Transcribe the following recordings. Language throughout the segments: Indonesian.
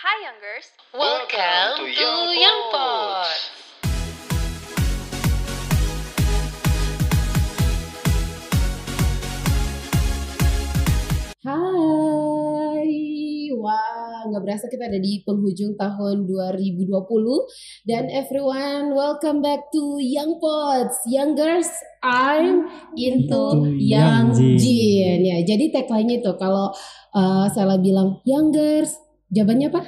Hi Youngers, Welcome to Young Pods. Hai, wah nggak berasa kita ada di penghujung tahun 2020 dan everyone welcome back to Young Pods, Youngers I'm into Young Young Jin. Ya. Jadi tagline itu kalau uh, saya bilang Youngers, jawabannya apa?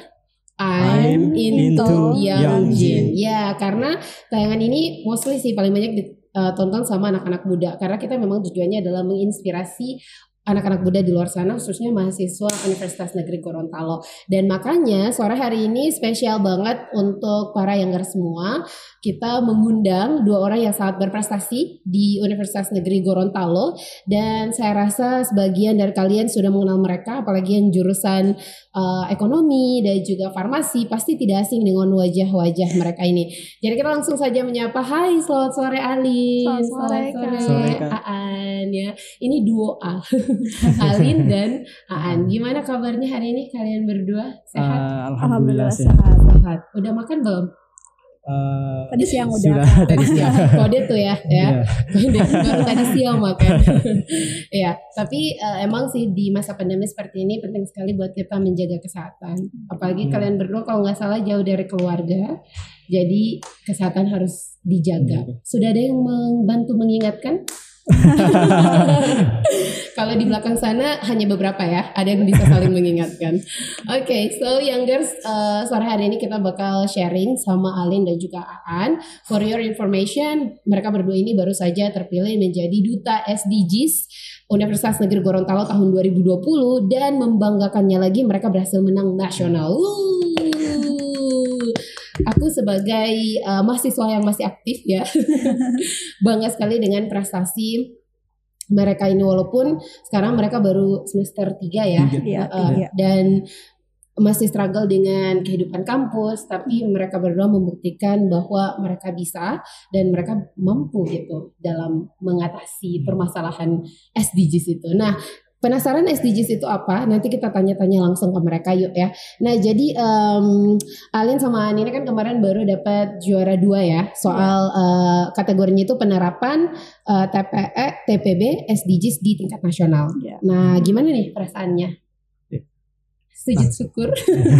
I'm I'm into, into Young, Jin. Jin. Ya, karena tayangan ini mostly sih paling banyak ditonton sama anak-anak muda karena kita memang tujuannya adalah menginspirasi anak-anak muda di luar sana khususnya mahasiswa Universitas Negeri Gorontalo. Dan makanya sore hari ini spesial banget untuk para younger semua. Kita mengundang dua orang yang sangat berprestasi di Universitas Negeri Gorontalo. Dan saya rasa sebagian dari kalian sudah mengenal mereka apalagi yang jurusan uh, ekonomi dan juga farmasi pasti tidak asing dengan wajah-wajah mereka ini. Jadi kita langsung saja menyapa. Hai selamat sore Ali Selamat sore, Kak. Sore, Kak. Aan ya. Ini duo A Alin dan Aan. Gimana kabarnya hari ini kalian berdua? Sehat? Eh, Alhamdulillah sehat. sehat. Sehat. Udah makan belum? Eh, Tadi siang udah. Sudah tadi siang. Kode tuh ya, ya. Iya. Kode baru tadi siang makan. ya, tapi eh, emang sih di masa pandemi seperti ini penting sekali buat kita menjaga kesehatan. Apalagi Hmm. kalian berdua kalau nggak salah jauh dari keluarga, jadi kesehatan harus dijaga. Hmm. Sudah ada yang membantu mengingatkan? Kalau di belakang sana hanya beberapa ya, ada yang bisa saling mengingatkan. Oke, so youngers, uh, sore hari ini kita bakal sharing sama Alin dan juga Aan. For your information, mereka berdua ini baru saja terpilih menjadi duta SDGs Universitas Negeri Gorontalo tahun 2020 dan membanggakannya lagi mereka berhasil menang nasional. Aku sebagai uh, mahasiswa yang masih aktif ya, bangga sekali dengan prestasi mereka ini walaupun sekarang mereka baru semester 3 ya. Tiga. Uh, tiga. dan masih struggle dengan kehidupan kampus tapi mereka berdua membuktikan bahwa mereka bisa dan mereka mampu gitu dalam mengatasi permasalahan SDGs itu. Nah, penasaran SDGs itu apa? Nanti kita tanya-tanya langsung ke mereka yuk ya. Nah, jadi em, Alin sama Ani ini kan kemarin baru dapat juara dua ya soal eh, kategorinya itu penerapan eh, TPE, TPB, SDGs di tingkat nasional. Iya. Nah, gimana nih perasaannya? Ya. Sujud syukur.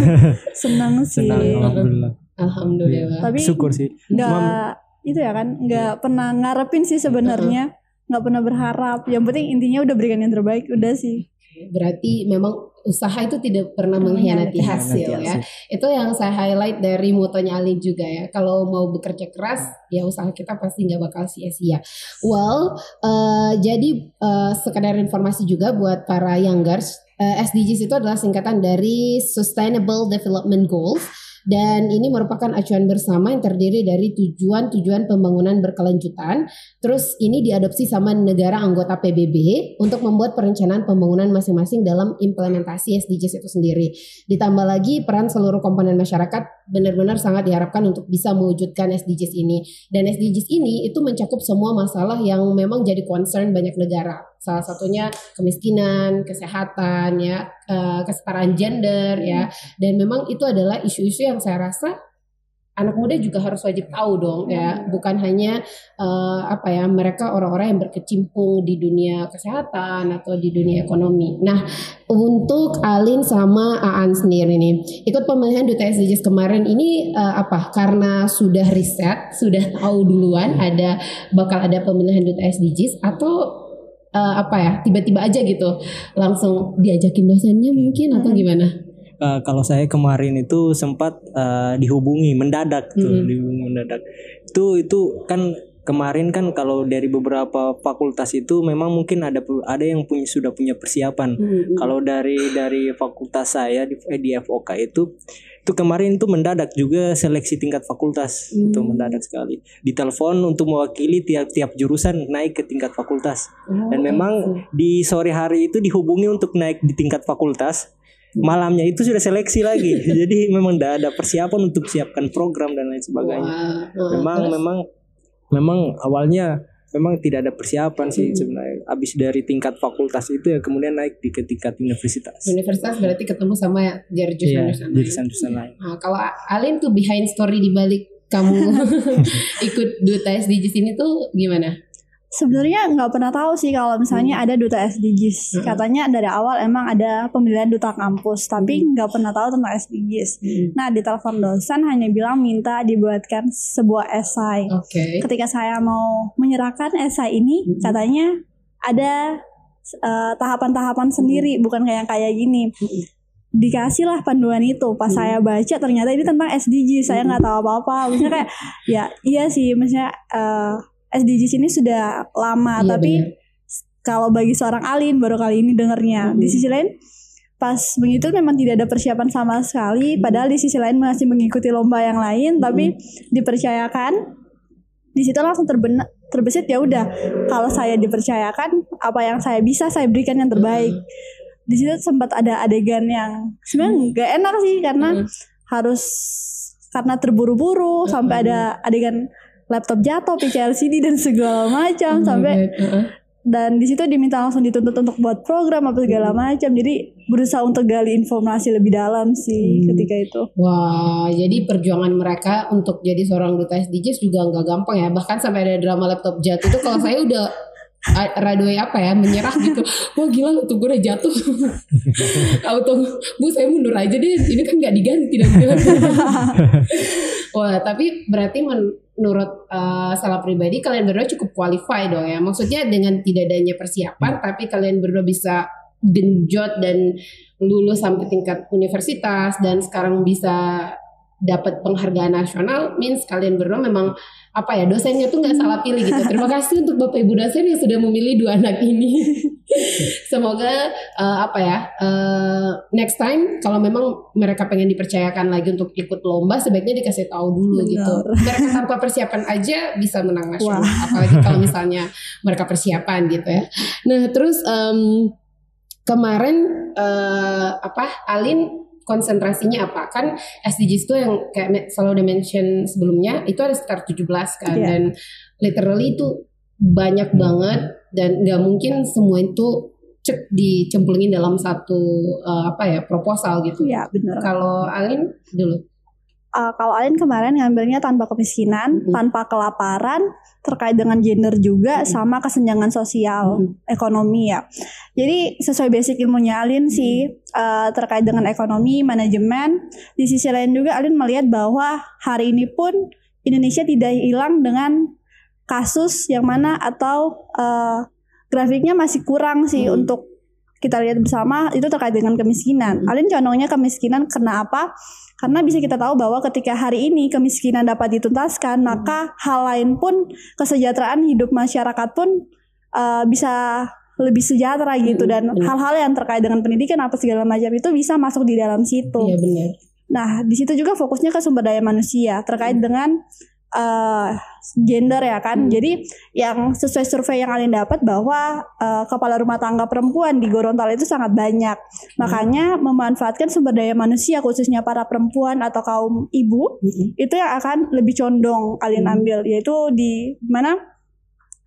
Senang sih. Senang alhamdulillah. Alhamdulillah. Tapi Syukur sih. nggak Cuman itu ya kan nggak pernah ngarepin sih sebenarnya nggak pernah berharap yang penting intinya udah berikan yang terbaik udah sih Berarti memang usaha itu tidak pernah mengkhianati hasil ya. Itu yang saya highlight dari motonya Alin juga ya. Kalau mau bekerja keras, ya usaha kita pasti nggak bakal sia-sia. Well, eh, jadi eh, sekadar informasi juga buat para youngers, eh, SDGs itu adalah singkatan dari Sustainable Development Goals. Dan ini merupakan acuan bersama yang terdiri dari tujuan-tujuan pembangunan berkelanjutan Terus ini diadopsi sama negara anggota PBB untuk membuat perencanaan pembangunan masing-masing dalam implementasi SDGs itu sendiri. Ditambah lagi peran seluruh komponen masyarakat benar-benar sangat diharapkan untuk bisa mewujudkan SDGs ini. Dan SDGs ini itu mencakup semua masalah yang memang jadi concern banyak negara. Salah satunya kemiskinan, kesehatan, ya, eh, kesetaraan gender, ya. Dan memang itu adalah isu-isu yang saya rasa anak muda juga harus wajib tahu dong ya. Bukan hanya eh, apa ya mereka orang-orang yang berkecimpung di dunia kesehatan atau di dunia ekonomi. Nah untuk Alin sama Aan sendiri nih ikut pemilihan duta SDGs kemarin ini eh, apa? Karena sudah riset sudah tahu duluan ada bakal ada pemilihan duta SDGs atau eh, apa ya tiba-tiba aja gitu langsung diajakin dosennya mungkin atau Hmm. gimana? eh, kalau saya kemarin itu sempat eh, dihubungi mendadak tuh, Mhm. dihubungi mendadak. Itu itu kan kemarin kan kalau dari beberapa fakultas itu memang mungkin ada ada yang punya sudah punya persiapan. Hmm. Kalau dari dari fakultas saya di, di FOK itu itu kemarin tuh mendadak juga seleksi tingkat fakultas itu Hmm. mendadak sekali. Ditelepon untuk mewakili tiap-tiap jurusan naik ke tingkat fakultas. Oh, Dan memang di sore hari itu dihubungi untuk naik di tingkat fakultas. Malamnya itu sudah seleksi lagi. Jadi memang tidak ada persiapan untuk siapkan program dan lain sebagainya. Wah, Memang terus? memang memang awalnya memang tidak ada persiapan sih sebenarnya. Abis dari tingkat fakultas itu ya kemudian naik di ke tingkat universitas. Universitas berarti ketemu sama jurusan-jurusan lain. jurusan-jurusan lain. Nah, kalau Alin tuh behind story di balik kamu ikut duta SDGs ini tuh gimana? Sebenarnya nggak pernah tahu sih kalau misalnya ada duta SDGs. Hmm. Katanya dari awal emang ada pemilihan duta kampus, tapi nggak pernah tahu tentang SDGs. Nah di telepon dosen hanya bilang minta dibuatkan sebuah esai. Oke. Ketika saya mau menyerahkan esai ini, Hmm. katanya ada eh, tahapan-tahapan sendiri, bukan kayak kayak gini. Dikasih lah panduan itu. Pas Hmm. saya baca ternyata ini tentang SDGs. Saya nggak tahu apa-apa. Maksudnya kayak ya iya sih, maksudnya eh, SDGs ini sudah lama, Iya, tapi kalau bagi seorang alin baru kali ini dengernya. Hmm. Di sisi lain pas begitu memang tidak ada persiapan sama sekali padahal di sisi lain masih mengikuti lomba yang lain tapi dipercayakan di situ langsung terbenak terbesit ya udah kalau saya dipercayakan apa yang saya bisa saya berikan yang terbaik. Di situ sempat ada adegan yang sebenarnya nggak enak sih karena Hmm. harus karena terburu-buru sampai ada adegan laptop jatuh PC LCD dan segala macam sampai Heeh. dan di situ diminta langsung dituntut untuk buat program apa segala macam jadi berusaha untuk gali informasi lebih dalam sih Hmm. ketika itu Wah, jadi perjuangan mereka untuk jadi seorang duta SDGs juga nggak gampang ya. Bahkan sampai ada drama laptop jatuh itu kalau saya udah radoi apa ya menyerah gitu. Wah gila laptop gue udah jatuh. Auto bu saya mundur aja deh. Ini kan nggak diganti dan Wah tapi berarti menurut uh, salah pribadi kalian berdua cukup qualify dong ya. Maksudnya dengan tidak adanya persiapan tapi kalian berdua bisa genjot dan lulus sampai tingkat universitas dan sekarang bisa dapat penghargaan nasional means kalian berdua memang apa ya dosennya tuh nggak salah pilih gitu. Terima kasih untuk bapak ibu dosen yang sudah memilih dua anak ini. Semoga uh, apa ya uh, next time kalau memang mereka pengen dipercayakan lagi untuk ikut lomba sebaiknya dikasih tahu dulu Benar. gitu. Mereka tanpa persiapan aja bisa menang nasional. Apalagi kalau misalnya mereka persiapan gitu ya. Nah terus em, kemarin eh, apa Alin konsentrasinya apa kan SDGs itu yang kayak selalu di-mention sebelumnya itu ada sekitar 17 kan Iya. dan literally itu banyak banget dan nggak mungkin semua itu cek dicemplungin dalam satu eh, apa ya proposal gitu. ya benar Kalau Alin dulu. Uh, kalau Alin kemarin ngambilnya tanpa kemiskinan Mhm. tanpa kelaparan terkait dengan gender juga Mhm. sama kesenjangan sosial Mhm. ekonomi ya jadi sesuai basic ilmunya Alin sih uh, terkait dengan ekonomi manajemen di sisi lain juga Alin melihat bahwa hari ini pun Indonesia tidak hilang dengan kasus yang mana atau uh, grafiknya masih kurang sih Hmm. untuk kita lihat bersama itu terkait dengan kemiskinan. Hmm. Alin condongnya kemiskinan karena apa? Karena bisa kita tahu bahwa ketika hari ini kemiskinan dapat dituntaskan, maka hal lain pun kesejahteraan hidup masyarakat pun uh, bisa lebih sejahtera gitu Hmm, dan hal-hal yang terkait dengan pendidikan apa segala macam itu bisa masuk di dalam situ. Iya benar. Nah, di situ juga fokusnya ke sumber daya manusia terkait dengan eh, gender ya kan. Hmm. Jadi yang sesuai survei yang kalian dapat bahwa eh, kepala rumah tangga perempuan di Gorontalo itu sangat banyak. Makanya memanfaatkan sumber daya manusia khususnya para perempuan atau kaum ibu Mm-mm. itu yang akan lebih condong kalian Hmm. ambil yaitu di mana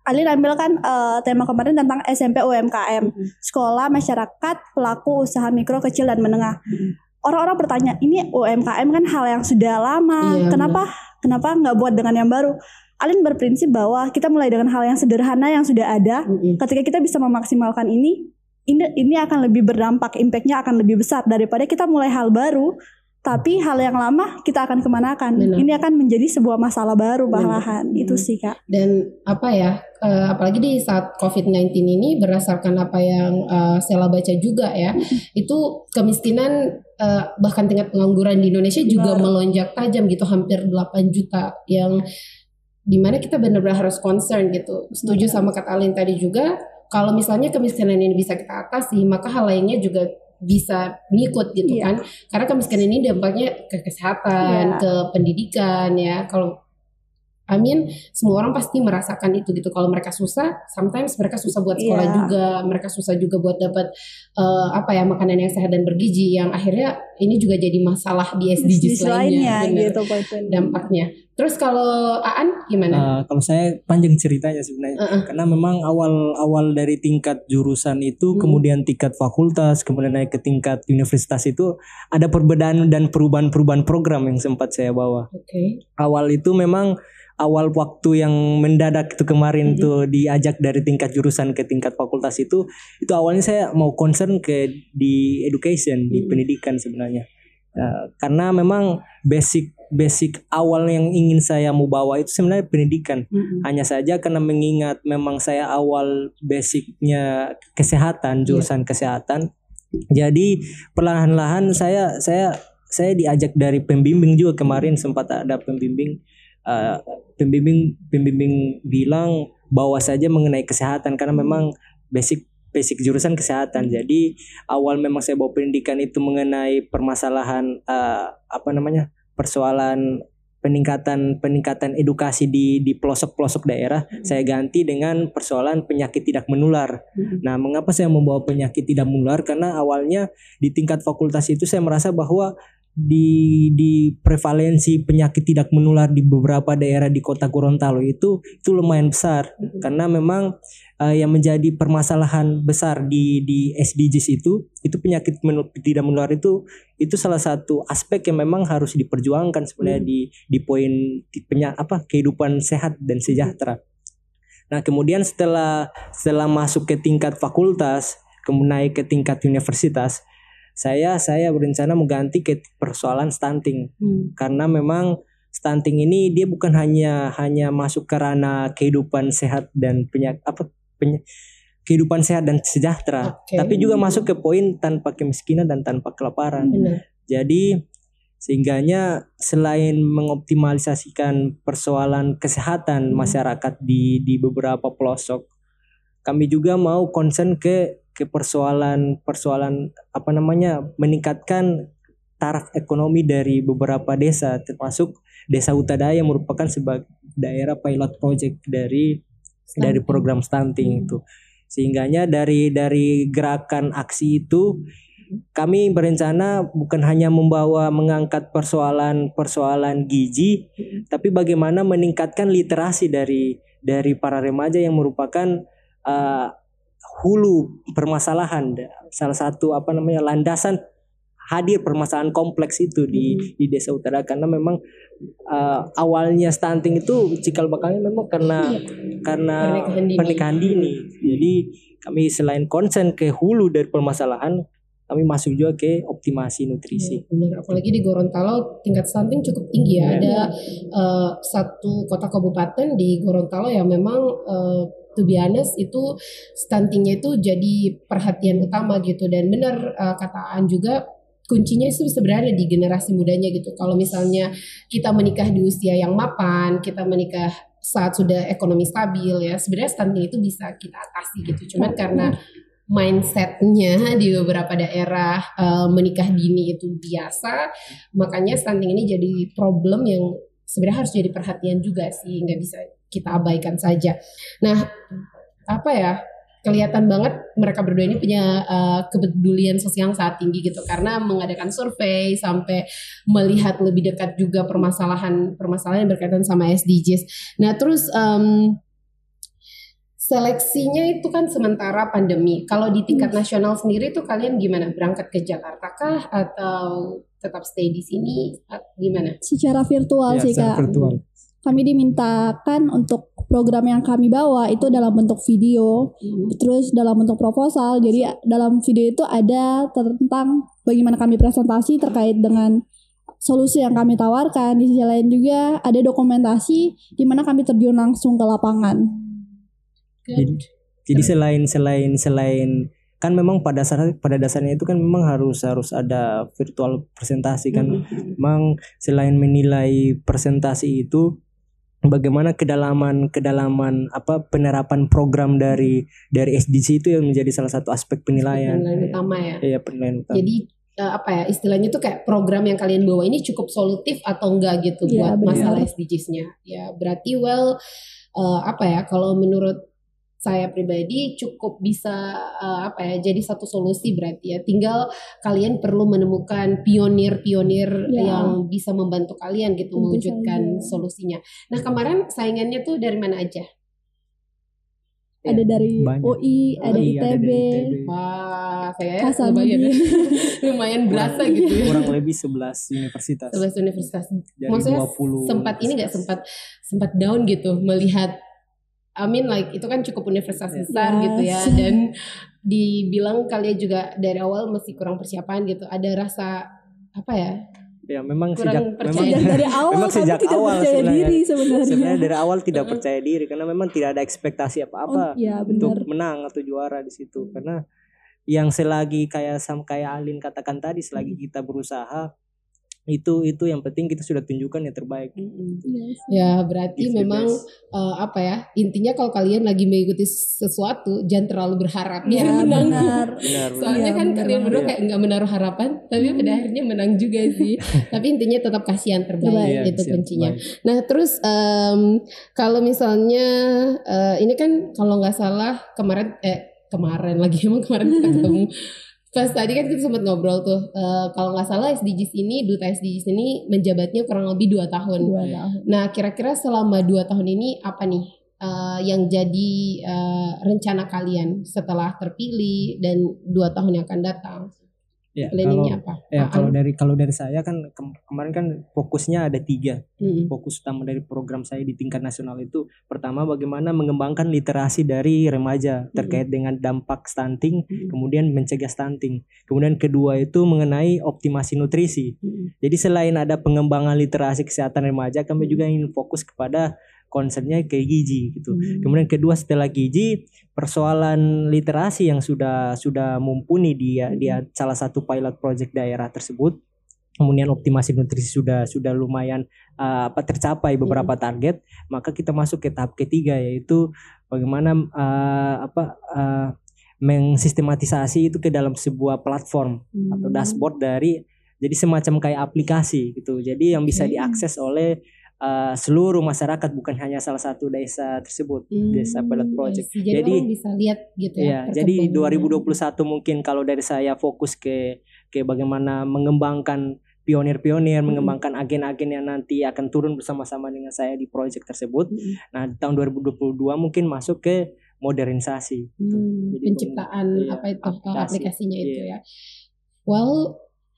kalian ambil kan eh, tema kemarin tentang SMP UMKM Mm-mm. sekolah masyarakat pelaku usaha mikro kecil dan menengah Mm-mm. orang-orang bertanya ini UMKM kan hal yang sudah lama Iya, kenapa kenapa nggak buat dengan yang baru? Alin berprinsip bahwa kita mulai dengan hal yang sederhana yang sudah ada. Mm-mm. ketika kita bisa memaksimalkan ini ini ini akan lebih berdampak impactnya akan lebih besar. Daripada kita mulai hal baru tapi hal yang lama kita akan kemanakan Benar. ini akan menjadi sebuah masalah baru Benar. malahan itu sih kak Dan apa ya, eh, apalagi di saat COVID-19 ini berdasarkan apa yang eh, Sela baca juga ya, itu kemiskinan eh, bahkan tingkat pengangguran di Indonesia juga Benar. melonjak tajam gitu, hampir 8 juta yang di mana kita benar-benar harus concern gitu. Setuju sama kata Alin tadi juga, kalau misalnya kemiskinan ini bisa kita atasi, maka hal lainnya juga bisa ngikut gitu Iya. kan. Karena kemiskinan ini dampaknya ke kesehatan, Iya. ke pendidikan ya. Kalau I mean semua orang pasti merasakan itu gitu. Kalau mereka susah, sometimes mereka susah buat sekolah Iya. juga, mereka susah juga buat dapat eh, apa ya makanan yang sehat dan bergizi yang akhirnya ini juga jadi masalah di SDGs, SDGs lainnya gitu dampaknya. Terus kalau Aan gimana? Uh, kalau saya panjang ceritanya sebenarnya Uh-uh. karena memang awal-awal dari tingkat jurusan itu Hmm. kemudian tingkat fakultas kemudian naik ke tingkat universitas itu ada perbedaan dan perubahan-perubahan program yang sempat saya bawa Oke. awal itu memang awal waktu yang mendadak itu kemarin Mhm. tuh diajak dari tingkat jurusan ke tingkat fakultas itu itu awalnya saya mau concern ke di education di Mhm. pendidikan sebenarnya Uh, karena memang basic basic awal yang ingin saya mau bawa itu sebenarnya pendidikan Mm-mm. hanya saja karena mengingat memang saya awal basicnya kesehatan jurusan kesehatan jadi perlahan-lahan saya saya saya diajak dari pembimbing juga kemarin sempat ada pembimbing eh, pembimbing pembimbing bilang bawa saja mengenai kesehatan karena memang basic basic jurusan kesehatan jadi awal memang saya bawa pendidikan itu mengenai permasalahan eh, apa namanya persoalan peningkatan peningkatan edukasi di di pelosok-pelosok daerah saya ganti dengan persoalan penyakit tidak menular. Mm-mm. Nah, mengapa saya membawa penyakit tidak menular? Karena awalnya di tingkat fakultas itu saya merasa bahwa di di prevalensi penyakit tidak menular di beberapa daerah di kota Gorontalo itu itu lumayan besar. Karena memang eh, yang menjadi permasalahan besar di di SDGs itu itu penyakit menu- tidak menular itu itu salah satu aspek yang memang harus diperjuangkan sebenarnya di di poin di penya, apa kehidupan sehat dan sejahtera. Nah, kemudian setelah setelah masuk ke tingkat fakultas, kemudian naik ke tingkat universitas, saya saya berencana mengganti ke persoalan stunting Hmm. karena memang stunting ini dia bukan hanya hanya masuk ke ranah kehidupan sehat dan penyak apa peny- kehidupan sehat dan sejahtera, Oke. tapi juga masuk ke poin tanpa kemiskinan dan tanpa kelaparan. Benar. Jadi sehingganya selain mengoptimalisasikan persoalan kesehatan Hmm. masyarakat di di beberapa pelosok, kami juga mau concern ke ke persoalan persoalan apa namanya meningkatkan taraf ekonomi dari beberapa desa termasuk desa Utadaya yang merupakan sebagai daerah pilot project dari dari Stunting. program stunting itu sehingganya dari dari gerakan aksi itu kami berencana bukan hanya membawa mengangkat persoalan-persoalan gizi tapi bagaimana meningkatkan literasi dari dari para remaja yang merupakan uh, hulu permasalahan salah satu apa namanya landasan hadir permasalahan kompleks itu di di desa utara. Karena memang uh, awalnya stunting itu cikal bakalnya memang karena karena Pernikahan dini. pernikahan dini. Jadi kami selain concern ke hulu dari permasalahan kami masuk juga ke optimasi nutrisi. Benar, apalagi di Gorontalo tingkat stunting cukup tinggi ya. Ada eh, satu kota kabupaten di Gorontalo yang memang eh, to be honest itu stuntingnya itu jadi perhatian utama gitu dan benar eh, kata Aan juga kuncinya itu sebenarnya di generasi mudanya gitu. Kalau misalnya kita menikah di usia yang mapan, kita menikah saat sudah ekonomi stabil ya, sebenarnya stunting itu bisa kita atasi gitu. Cuman karena mindsetnya di beberapa daerah eh, menikah dini itu biasa, makanya stunting ini jadi problem yang sebenarnya harus jadi perhatian juga sih, nggak bisa kita abaikan saja. Nah, apa ya? Kelihatan banget mereka berdua ini punya eh, kepedulian sosial yang sangat tinggi gitu karena mengadakan survei sampai melihat lebih dekat juga permasalahan permasalahan yang berkaitan sama SDGs. Nah, terus em, seleksinya itu kan sementara pandemi. Kalau di tingkat nasional sendiri tuh kalian gimana? Berangkat ke Jakarta kah atau tetap stay di sini? At- Gimana? Secara virtual Ya, sih secara kak. virtual. Kami dimintakan untuk program yang kami bawa itu dalam bentuk video, Hmm. terus dalam bentuk proposal. Jadi dalam video itu ada tentang bagaimana kami presentasi terkait dengan solusi yang kami tawarkan. Di sisi lain juga ada dokumentasi di mana kami terjun langsung ke lapangan. Jadi, jadi selain selain selain kan memang pada dasar pada dasarnya itu kan memang harus harus ada virtual presentasi kan. Hmm. Memang selain menilai presentasi itu bagaimana kedalaman kedalaman apa penerapan program dari dari SDG itu yang menjadi salah satu aspek penilaian. Penilaian utama ya. Iya penilaian utama. Jadi eh, apa ya istilahnya tuh kayak program yang kalian bawa ini cukup solutif atau enggak gitu Iya, buat benar. masalah SDGs-nya. Ya berarti well eh, apa ya kalau menurut saya pribadi cukup bisa eh, apa ya jadi satu solusi berarti ya tinggal kalian perlu menemukan pionir-pionir Ya. yang bisa membantu kalian gitu Tentu mewujudkan saja. solusinya. Nah kemarin saingannya tuh dari mana aja? ada dari banyak. UI, ada Iya, ITB, dari ITB. Wah, saya lumayan, lumayan berasa gitu ya. kurang lebih 11 universitas 11 universitas. dari Maksudnya 20 sempat ini nggak universitas. sempat sempat down gitu melihat I mean like itu kan cukup universitas Yes. besar gitu ya dan dibilang kalian juga dari awal masih kurang persiapan gitu. Ada rasa apa ya? ya memang Kurang sejak memang Sejak dari awal Memang sejak tidak awal percaya sebenarnya. diri sebenarnya. sebenarnya dari awal tidak percaya diri karena memang tidak ada ekspektasi apa-apa Oh, ya untuk benar. menang atau juara di situ karena yang selagi kayak sam kayak Alin katakan tadi selagi kita berusaha itu itu yang penting kita sudah tunjukkan yang terbaik Yes. Ya berarti the memang eh, apa ya intinya kalau kalian lagi mengikuti sesuatu jangan terlalu berharap biar Ya, menang. benar. benar Soalnya Iya, kan benar kalian berdua kayak nggak menaruh harapan, tapi pada akhirnya menang juga sih. tapi intinya tetap kasih yang terbaik, Terbaik. Iya, itu siap, kuncinya. baik. Nah terus em, kalau misalnya eh, ini kan kalau nggak salah kemarin eh kemarin lagi emang kemarin kita ketemu. Pas tadi kan kita sempat ngobrol tuh, eh, kalau nggak salah SDGs ini, duta SDGs ini menjabatnya kurang lebih dua tahun. Dua tahun. Nah, kira-kira selama dua tahun ini apa nih eh, yang jadi eh, rencana kalian setelah terpilih dan dua tahun yang akan datang? Ya kalau apa? ya Aan? kalau dari kalau dari saya kan kem- kemarin kan fokusnya ada tiga Mm-mm. fokus utama dari program saya di tingkat nasional itu pertama bagaimana mengembangkan literasi dari remaja terkait dengan dampak stunting Mm-mm. kemudian mencegah stunting kemudian kedua itu mengenai optimasi nutrisi Mm-mm. jadi selain ada pengembangan literasi kesehatan remaja kami juga ingin fokus kepada concernnya ke gizi gitu Mm. kemudian kedua setelah gizi persoalan literasi yang sudah sudah mumpuni di di salah satu pilot project daerah tersebut kemudian optimasi nutrisi sudah sudah lumayan uh, apa tercapai beberapa target maka kita masuk ke tahap ketiga yaitu bagaimana uh, apa uh, mengsistematisasi itu ke dalam sebuah platform atau Hmm. dashboard dari jadi semacam kayak aplikasi gitu jadi yang bisa Oke. diakses oleh uh, seluruh masyarakat bukan hanya salah satu desa tersebut Hmm, desa pilot project see. Jadi, Jadi- orang bisa lihat gitu ya. Ya, jadi perkembangannya. 2021 mungkin kalau dari saya fokus ke ke bagaimana mengembangkan pionir-pionir, Mm-mm. mengembangkan agen-agen yang nanti akan turun bersama-sama dengan saya di proyek tersebut. Mm-mm. Nah, tahun 2022 mungkin masuk ke modernisasi. Hmm, Jadi penciptaan iya, apa itu aplikasi. aplikasinya itu Iya. ya. Well,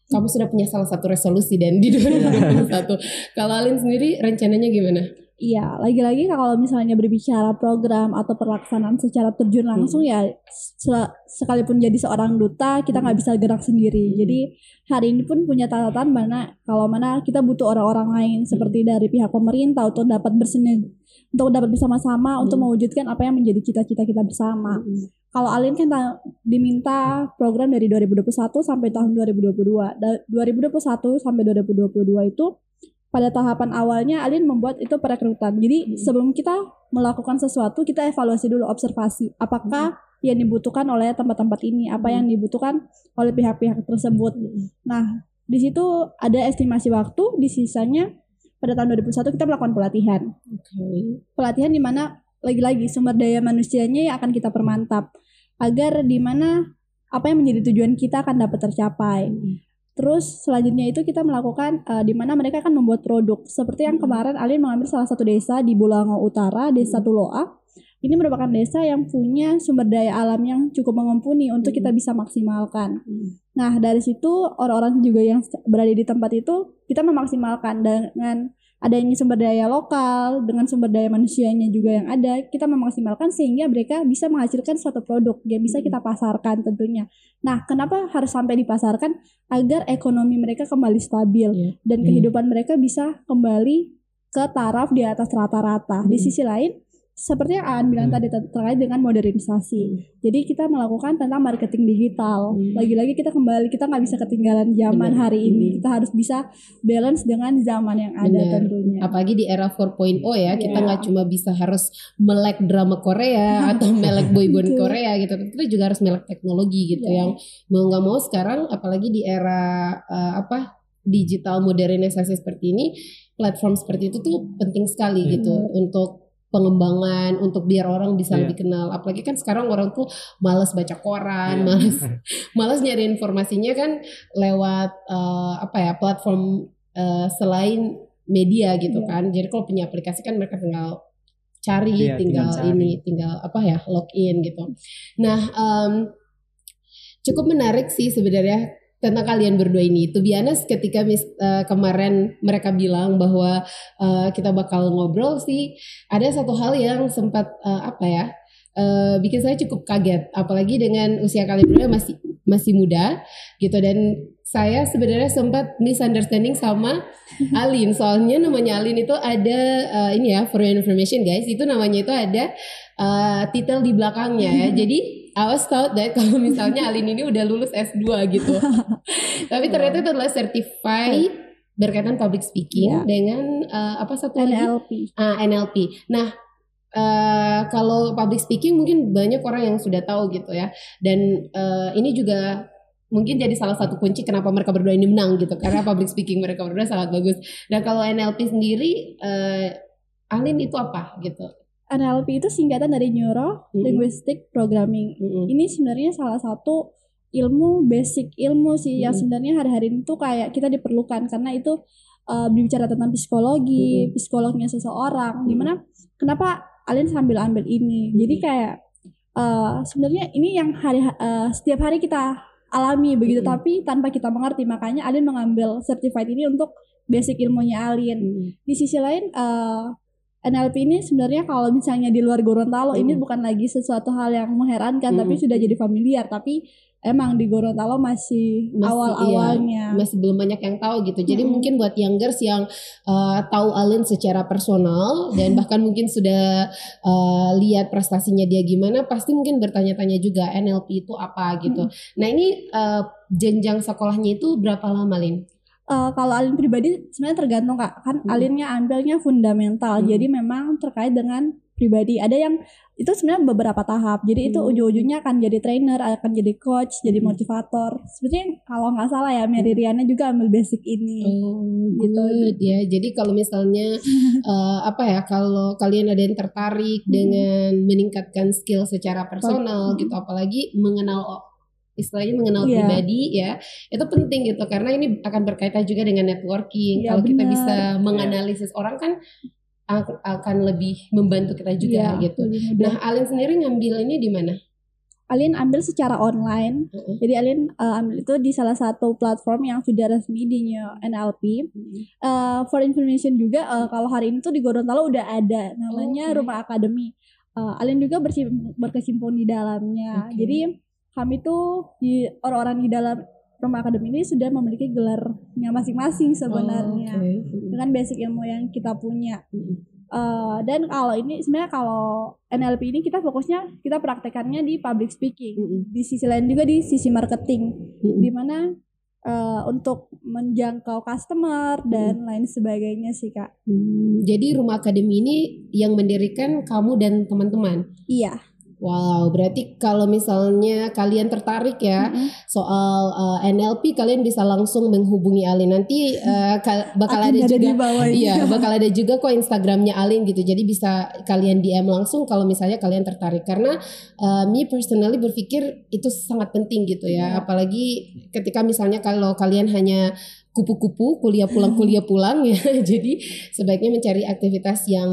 kamu sudah punya salah satu resolusi dan di 2021. Kalau Alin sendiri rencananya gimana? Iya, lagi-lagi kalau misalnya berbicara program atau pelaksanaan secara terjun langsung ya se- sekalipun jadi seorang duta kita nggak bisa gerak sendiri. Jadi hari ini pun punya catatan mana kalau mana kita butuh orang-orang lain seperti dari pihak pemerintah untuk dapat bersini untuk dapat bersama-sama untuk Hmm. mewujudkan apa yang menjadi cita-cita kita bersama. Kalau Alin kan ta- diminta program dari 2021 sampai tahun 2022. Da- 2021 sampai 2022 itu pada tahapan awalnya Alin membuat itu perekrutan. Jadi Hmm. sebelum kita melakukan sesuatu kita evaluasi dulu observasi apakah yang dibutuhkan oleh tempat-tempat ini, apa yang dibutuhkan oleh pihak-pihak tersebut. Nah, di situ ada estimasi waktu, di sisanya pada tahun 2021 kita melakukan pelatihan. Oke. Pelatihan di mana lagi-lagi sumber daya manusianya yang akan kita permantap agar di mana apa yang menjadi tujuan kita akan dapat tercapai. Terus selanjutnya itu kita melakukan eh, di mana mereka akan membuat produk. Seperti yang kemarin Alin mengambil salah satu desa di Bulango Utara, Desa Tuloa. Ini merupakan desa yang punya sumber daya alam yang cukup mengumpuni untuk kita bisa maksimalkan. Nah, dari situ orang-orang juga yang berada di tempat itu kita memaksimalkan dengan adanya sumber daya lokal, dengan sumber daya manusianya juga yang ada, kita memaksimalkan sehingga mereka bisa menghasilkan suatu produk yang bisa kita pasarkan tentunya. Nah, kenapa harus sampai dipasarkan? Agar ekonomi mereka kembali stabil Iya. dan Hmm. kehidupan mereka bisa kembali ke taraf di atas rata-rata. Di Hmm. sisi lain, seperti yang Aan bilang Hmm. tadi ter- terkait dengan modernisasi. Jadi kita melakukan tentang marketing digital. Hmm. Lagi-lagi kita kembali kita nggak bisa ketinggalan zaman Benar. hari ini. Hmm. Kita harus bisa balance dengan zaman yang ada Benar. tentunya. apalagi di era 4.0 ya kita Iya. nggak cuma bisa harus melek drama Korea atau melek boyband. Korea gitu kita juga harus melek teknologi gitu Iya. yang mau nggak mau sekarang apalagi di era eh, apa digital modernisasi seperti ini platform seperti itu tuh penting sekali Iya. gitu untuk pengembangan untuk biar orang bisa Iya. lebih kenal apalagi kan sekarang orang tuh malas baca koran Iya. malas malas nyari informasinya kan lewat eh, apa ya platform eh, selain media gitu Iya. kan jadi kalau punya aplikasi kan mereka tinggal cari Iya, tinggal, tinggal cari. ini tinggal apa ya login gitu nah em, cukup menarik sih sebenarnya tentang kalian berdua ini. To be honest, ketika mis, eh, kemarin mereka bilang bahwa eh, kita bakal ngobrol sih, ada satu hal yang sempat eh, apa ya, eh, bikin saya cukup kaget. Apalagi dengan usia kalian berdua masih masih muda gitu dan saya sebenarnya sempat misunderstanding sama Alin. Soalnya namanya Alin itu ada eh, ini ya for your information guys, itu namanya itu ada eh, titel di belakangnya ya. Jadi I was thought that kalau misalnya Alin ini udah lulus S2 gitu. Tapi ternyata itu adalah certified berkaitan public speaking Iya. dengan eh, apa satu lagi? NLP. Ah, NLP. Nah, eh, kalau public speaking mungkin banyak orang yang sudah tahu gitu ya. Dan eh, ini juga mungkin jadi salah satu kunci kenapa mereka berdua ini menang gitu. Karena public speaking mereka berdua sangat bagus. Dan kalau NLP sendiri, eh, Alin itu apa gitu? NLP itu singkatan dari Neuro Mm-mm. Linguistic Programming. Mm-mm. Ini sebenarnya salah satu ilmu basic ilmu sih yang Mm. sebenarnya hari-hari ini tuh kayak kita diperlukan karena itu uh, berbicara tentang psikologi, Mm-mm. psikolognya seseorang. Mm. Di mana kenapa Alin sambil ambil ini? Jadi Mm. kayak uh, sebenarnya ini yang hari uh, setiap hari kita alami begitu, Mm-mm. tapi tanpa kita mengerti. Makanya Alin mengambil certified ini untuk basic ilmunya Alin Mm. di sisi lain eh, NLP ini sebenarnya kalau misalnya di luar Gorontalo ini Hmm. bukan lagi sesuatu hal yang mengherankan Hmm. tapi sudah jadi familiar tapi emang di Gorontalo masih, Masih, awal-awalnya masih belum banyak yang tahu gitu. Jadi Mm-mm. mungkin buat youngers yang uh, tahu Alin secara personal dan bahkan mungkin sudah uh, lihat prestasinya dia gimana, pasti mungkin bertanya-tanya juga NLP itu apa gitu. Nah ini uh, jenjang sekolahnya itu berapa lama Lin? Eh, kalau Alin pribadi sebenarnya tergantung kak kan Hmm. Alinnya ambilnya fundamental Hmm. jadi memang terkait dengan pribadi ada yang itu sebenarnya beberapa tahap jadi itu Hmm. ujung-ujungnya akan jadi trainer akan jadi coach jadi Hmm. motivator sebenarnya kalau nggak salah ya Mary Riana juga ambil basic ini Oh, Gitu. good ya. Jadi kalau misalnya uh, apa ya, kalau kalian ada yang tertarik Hmm. dengan meningkatkan skill secara personal Hmm. gitu, apalagi mengenal istilahnya mengenal Iya. pribadi ya, itu penting gitu karena ini akan berkaitan juga dengan networking. Iya, kalau kita bisa menganalisis orang kan ak- akan lebih membantu kita juga Iya, gitu. mudah. Nah, Alin sendiri ngambil ini di mana? Alin ambil secara online. Heeh. Jadi Alin uh, ambil itu di salah satu platform yang sudah resmi di Neo- NLP. Uh, for information juga uh, kalau hari ini tuh di Gorontalo udah ada namanya Oke. Rumah Akademi. Uh, Alin juga berkecimpung di dalamnya. Oke. Jadi kami tuh di orang-orang di dalam Rumah Akademi ini sudah memiliki gelarnya masing-masing sebenarnya. Oh, oke. Dengan basic ilmu yang kita punya. Uh, dan kalau ini sebenarnya kalau NLP ini kita fokusnya kita praktekannya di public speaking. Di sisi lain juga di sisi marketing. Di mana eh, untuk menjangkau customer dan lain sebagainya sih kak. Hmm, jadi rumah akademi ini yang mendirikan kamu dan teman-teman. iya Wow, berarti kalau misalnya kalian tertarik ya Mm-mm. soal uh, NLP, kalian bisa langsung menghubungi Alin. Nanti uh, ka- bakal ada Akan juga di bawah ini. Iya, bakal ada juga kok Instagramnya Alin gitu. Jadi bisa kalian DM langsung kalau misalnya kalian tertarik. Karena uh, me personally berpikir itu sangat penting gitu ya. Iya. Apalagi ketika misalnya kalau kalian hanya kupu-kupu kuliah pulang kuliah pulang ya. Jadi sebaiknya mencari aktivitas yang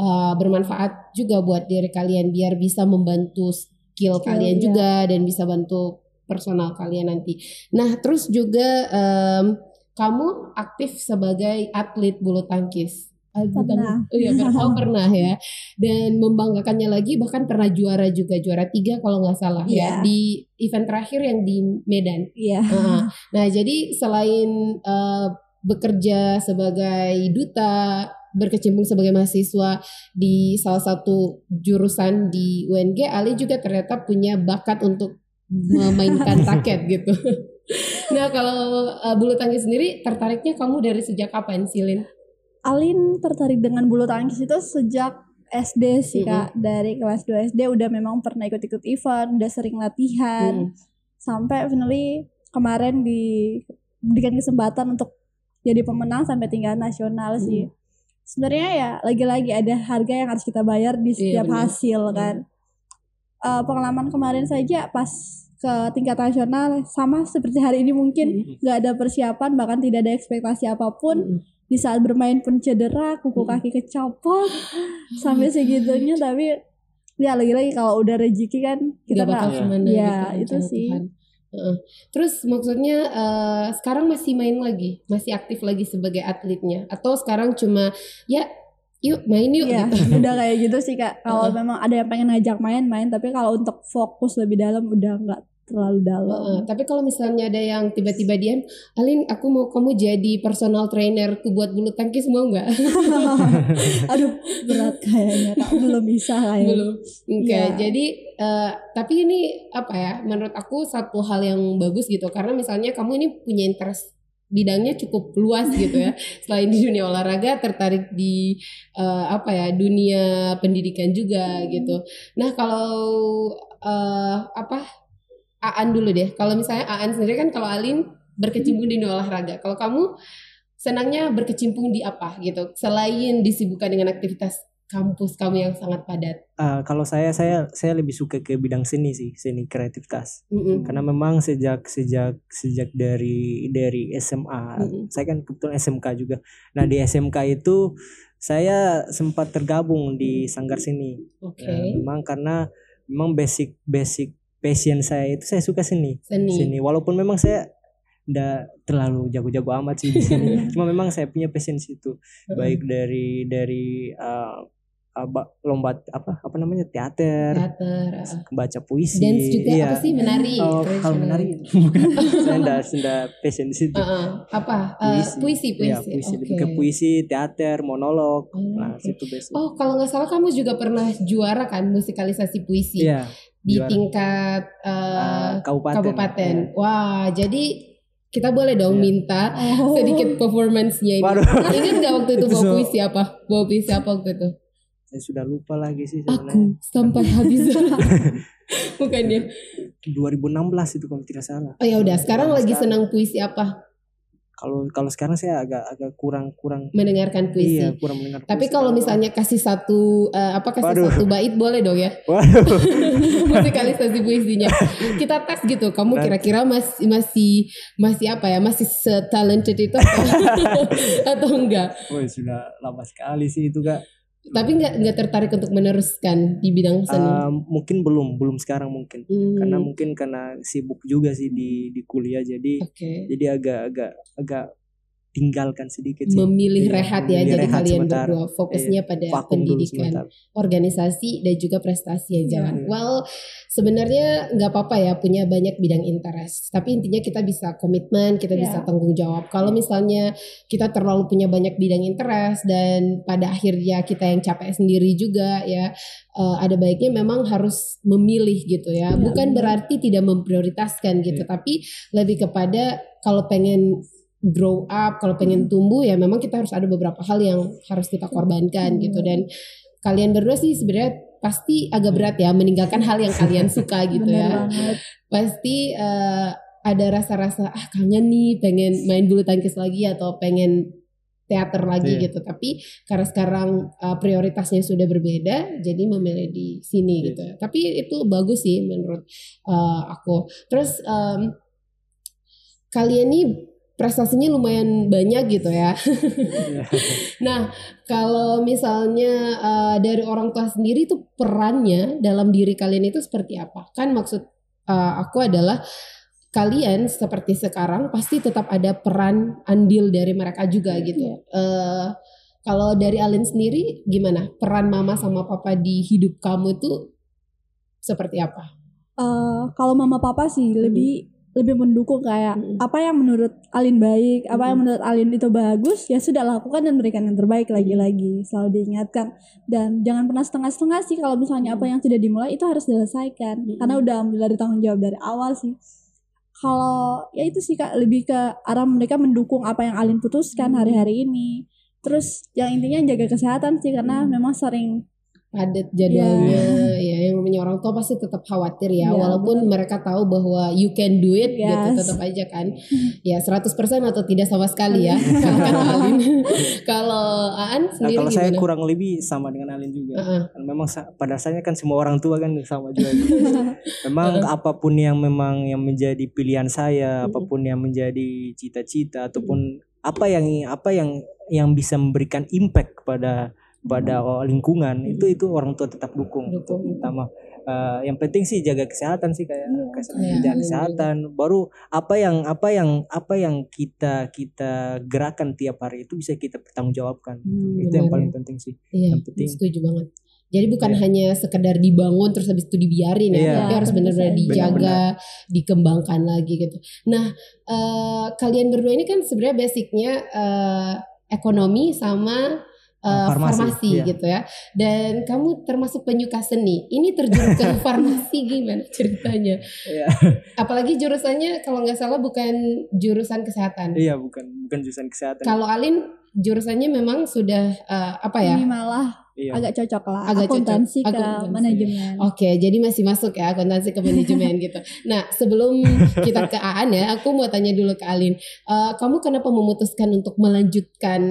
uh, bermanfaat juga buat diri kalian biar bisa membantu skill Skill, kalian iya. juga dan bisa bantu personal kalian nanti. Nah, terus juga em, kamu aktif sebagai atlet bulu tangkis. Ah, Pernah. tangkis. Oh iya, pernah, oh, pernah ya. Dan membanggakannya lagi bahkan pernah juara juga juara tiga kalau nggak salah ya Iya. di event terakhir yang di Medan. iya Nah, nah, jadi selain eh, bekerja sebagai duta berkecimpung sebagai mahasiswa di salah satu jurusan di UNG, Ali juga ternyata punya bakat untuk memainkan raket gitu. nah kalau uh, bulu tangkis sendiri tertariknya kamu dari sejak kapan Silin? Alin tertarik dengan bulu tangkis itu sejak SD sih kak. Dari kelas 2 SD udah memang pernah ikut-ikut event udah sering latihan. Mm. sampai finally kemarin diberikan kesempatan untuk jadi pemenang sampai tingkat nasional sih. Sebenarnya ya lagi-lagi ada harga yang harus kita bayar di setiap benar. hasil kan. Eh, pengalaman kemarin saja pas ke tingkat nasional sama seperti hari ini mungkin nggak ada persiapan bahkan tidak ada ekspektasi apa pun di saat bermain pun cedera kuku kaki kecopot sampai segitunya tapi ya lagi-lagi kalau udah rezeki kan kita nggak ke mana ya gitu itu sih Tuhan. Heeh. Terus maksudnya eh, sekarang masih main lagi, masih aktif lagi sebagai atletnya, atau sekarang cuma ya yuk main yuk Iya, gitu. udah kayak gitu sih kak. Kalau memang ada yang pengen ngajak main, main. Tapi kalau untuk fokus lebih dalam, udah nggak terlalu dalam. Heeh, tapi kalau misalnya ada yang tiba-tiba diam, Alin aku mau kamu jadi personal trainer buat bulu tangkis mau nggak? Aduh, berat kayaknya kak. Belum bisa lah ya. Belum. Oke, Iya. jadi eh, tapi ini apa ya? Menurut aku satu hal yang bagus gitu karena misalnya kamu ini punya interest bidangnya cukup luas gitu ya. Selain di dunia olahraga, tertarik di eh, apa ya dunia pendidikan juga gitu. Nah kalau eh, apa Aan dulu deh. Kalau misalnya Aan sendiri kan kalau Alin berkecimpung di dunia olahraga. Kalau kamu senangnya berkecimpung di apa gitu? Selain disibukkan dengan aktivitas kampus kamu yang sangat padat. Ah, kalau saya saya saya lebih suka ke bidang seni sih seni kreativitas Mm-mm. karena memang sejak sejak sejak dari dari SMA Mm-mm. saya kan kebetulan SMK juga nah di SMK itu saya sempat tergabung di sanggar seni Oke. Ya, memang karena memang basic basic passion saya itu saya suka seni. Seni. seni. Walaupun memang saya ndak terlalu jago-jago amat sih di sini. Cuma memang saya punya passion situ. Baik dari dari uh, lomba apa apa namanya teater Teater. uh, baca puisi Dance juga iya. apa sih menari? Oh, kalau menari bukan saya ndak passion di situ Uh-uh. Apa? Uh, puisi, puisi. Iya, puisi lebih Oke. ke puisi teater monolog Oh, nah oke. situ basic Oh, kalau nggak salah kamu juga pernah juara kan musikalisasi puisi iya di juara. tingkat uh, uh, kabupaten kabupaten. Iya. Wah, jadi kita boleh dong Iya. minta Oh. sedikit performance-nya ini. Waduh. Ingat nggak waktu itu Itu bawa puisi apa? Bawa puisi apa waktu itu? Saya sudah lupa lagi sih sebenarnya Aku sampai habis. Bukan ya? 2016 itu kalau tidak salah Oh ya udah, sekarang lagi Sekarang. senang puisi apa? kalau kalau sekarang saya agak agak kurang kurang Mendengarkan puisi. iya kurang mendengar Tapi puisi. kalau misalnya kasih satu eh, apa kasih Waduh. satu bait boleh dong ya waduh musikalisasi puisinya. Kita tes gitu. Kamu kira-kira masih masih masih apa ya? Masih setalented itu atau, atau enggak? Woi, sudah lama sekali sih itu kak Tapi enggak enggak tertarik untuk meneruskan di bidang seni. Um, mungkin belum belum sekarang mungkin Hmm, karena mungkin karena sibuk juga sih di di kuliah jadi Oke. jadi agak agak agak tinggalkan sedikit sih Memilih Iya, rehat ya. memilih Jadi rehat kalian sebentar. berdua fokusnya pada vakum dulu pendidikan. organisasi dan juga prestasi ya jangan. Iya. Well, sebenarnya nggak apa-apa ya punya banyak bidang interest. Tapi intinya kita bisa komitmen, kita Iya. bisa tanggung jawab. Kalau misalnya kita terlalu punya banyak bidang interest dan pada akhirnya kita yang capek sendiri juga ya, eh, ada baiknya memang harus memilih gitu ya. Iya, Bukan berarti tidak memprioritaskan gitu, tapi lebih kepada kalau pengen grow up, kalau pengen tumbuh ya memang kita harus ada beberapa hal yang harus kita korbankan gitu dan kalian berdua sih sebenarnya pasti agak berat ya meninggalkan hal yang kalian suka gitu ya. banget. Pasti eh, ada rasa-rasa ah kangen nih pengen main bulu tangkis lagi atau pengen teater lagi Iya. gitu. Tapi karena sekarang eh, prioritasnya sudah berbeda jadi memilih di sini Iya. gitu. Tapi itu bagus sih menurut eh, aku. Terus em, kalian nih prestasinya lumayan banyak gitu ya. Iya. Nah, kalau misalnya uh, dari orang tua sendiri itu perannya dalam diri kalian itu seperti apa? Kan maksud uh, aku adalah kalian seperti sekarang pasti tetap ada peran andil dari mereka juga gitu. Uh, kalau dari Alin sendiri gimana? Peran mama sama papa di hidup kamu itu seperti apa? Eh, kalau mama papa sih Hmm. Lebih mendukung kayak Mm-mm. apa yang menurut Alin baik, apa yang menurut Alin itu bagus, ya sudah lakukan dan berikan yang terbaik lagi-lagi. Selalu diingatkan dan jangan pernah setengah-setengah sih kalau misalnya apa yang sudah dimulai itu harus diselesaikan. Mm-mm. Karena udah ambil dari tanggung jawab dari awal sih. Kalau ya itu sih Kak lebih ke arah mereka mendukung apa yang Alin putuskan hari-hari ini. Terus yang intinya jaga kesehatan sih karena memang sering padat jadwalnya ya yang namanya orang tua pasti tetap khawatir ya Iya, walaupun mereka tahu bahwa you can do it gitu Yes. tetap aja kan ya 100% atau tidak sama sekali ya kalau Alin kalau Aan Nah, sendiri kalau saya gimana? kurang lebih sama dengan Alin juga. Heeh. Dan Memang pada dasarnya kan semua orang tua kan sama juga. memang apa pun yang memang yang menjadi pilihan saya, apa pun yang menjadi cita-cita ataupun apa yang apa yang yang bisa memberikan impact kepada pada lingkungan itu itu orang tua tetap dukung. Dukung. Pertama eh, yang penting sih jaga kesehatan sih kayak Iya, jaga iya. kesehatan. Baru apa yang apa yang apa yang kita kita gerakan tiap hari itu bisa kita pertanggungjawabkan. Hmm, itu yang benar paling penting sih. Iya, yang penting. setuju banget. Jadi bukan Iya. hanya sekedar dibangun terus habis itu dibiarin ya, Iya. tapi harus Benar, benar-benar benar. dijaga, dikembangkan lagi gitu. Nah, eh, kalian berdua ini kan sebenarnya basicnya eh, ekonomi sama eh, Farmasi, farmasi, iya. gitu ya. Dan kamu termasuk penyuka seni. Ini terjun ke farmasi gimana ceritanya? Iya. Apalagi jurusannya kalau nggak salah bukan jurusan kesehatan. Iya bukan bukan jurusan kesehatan. Kalau Alin jurusannya memang sudah eh, apa ya? ini malah iya. agak cocok lah Agak cocok. akuntansi ke Akuntansi. manajemen. Oke, jadi masih masuk ya akuntansi ke manajemen gitu. Nah, sebelum kita ke Aan ya, aku mau tanya dulu ke Alin. Eh, kamu kenapa memutuskan untuk melanjutkan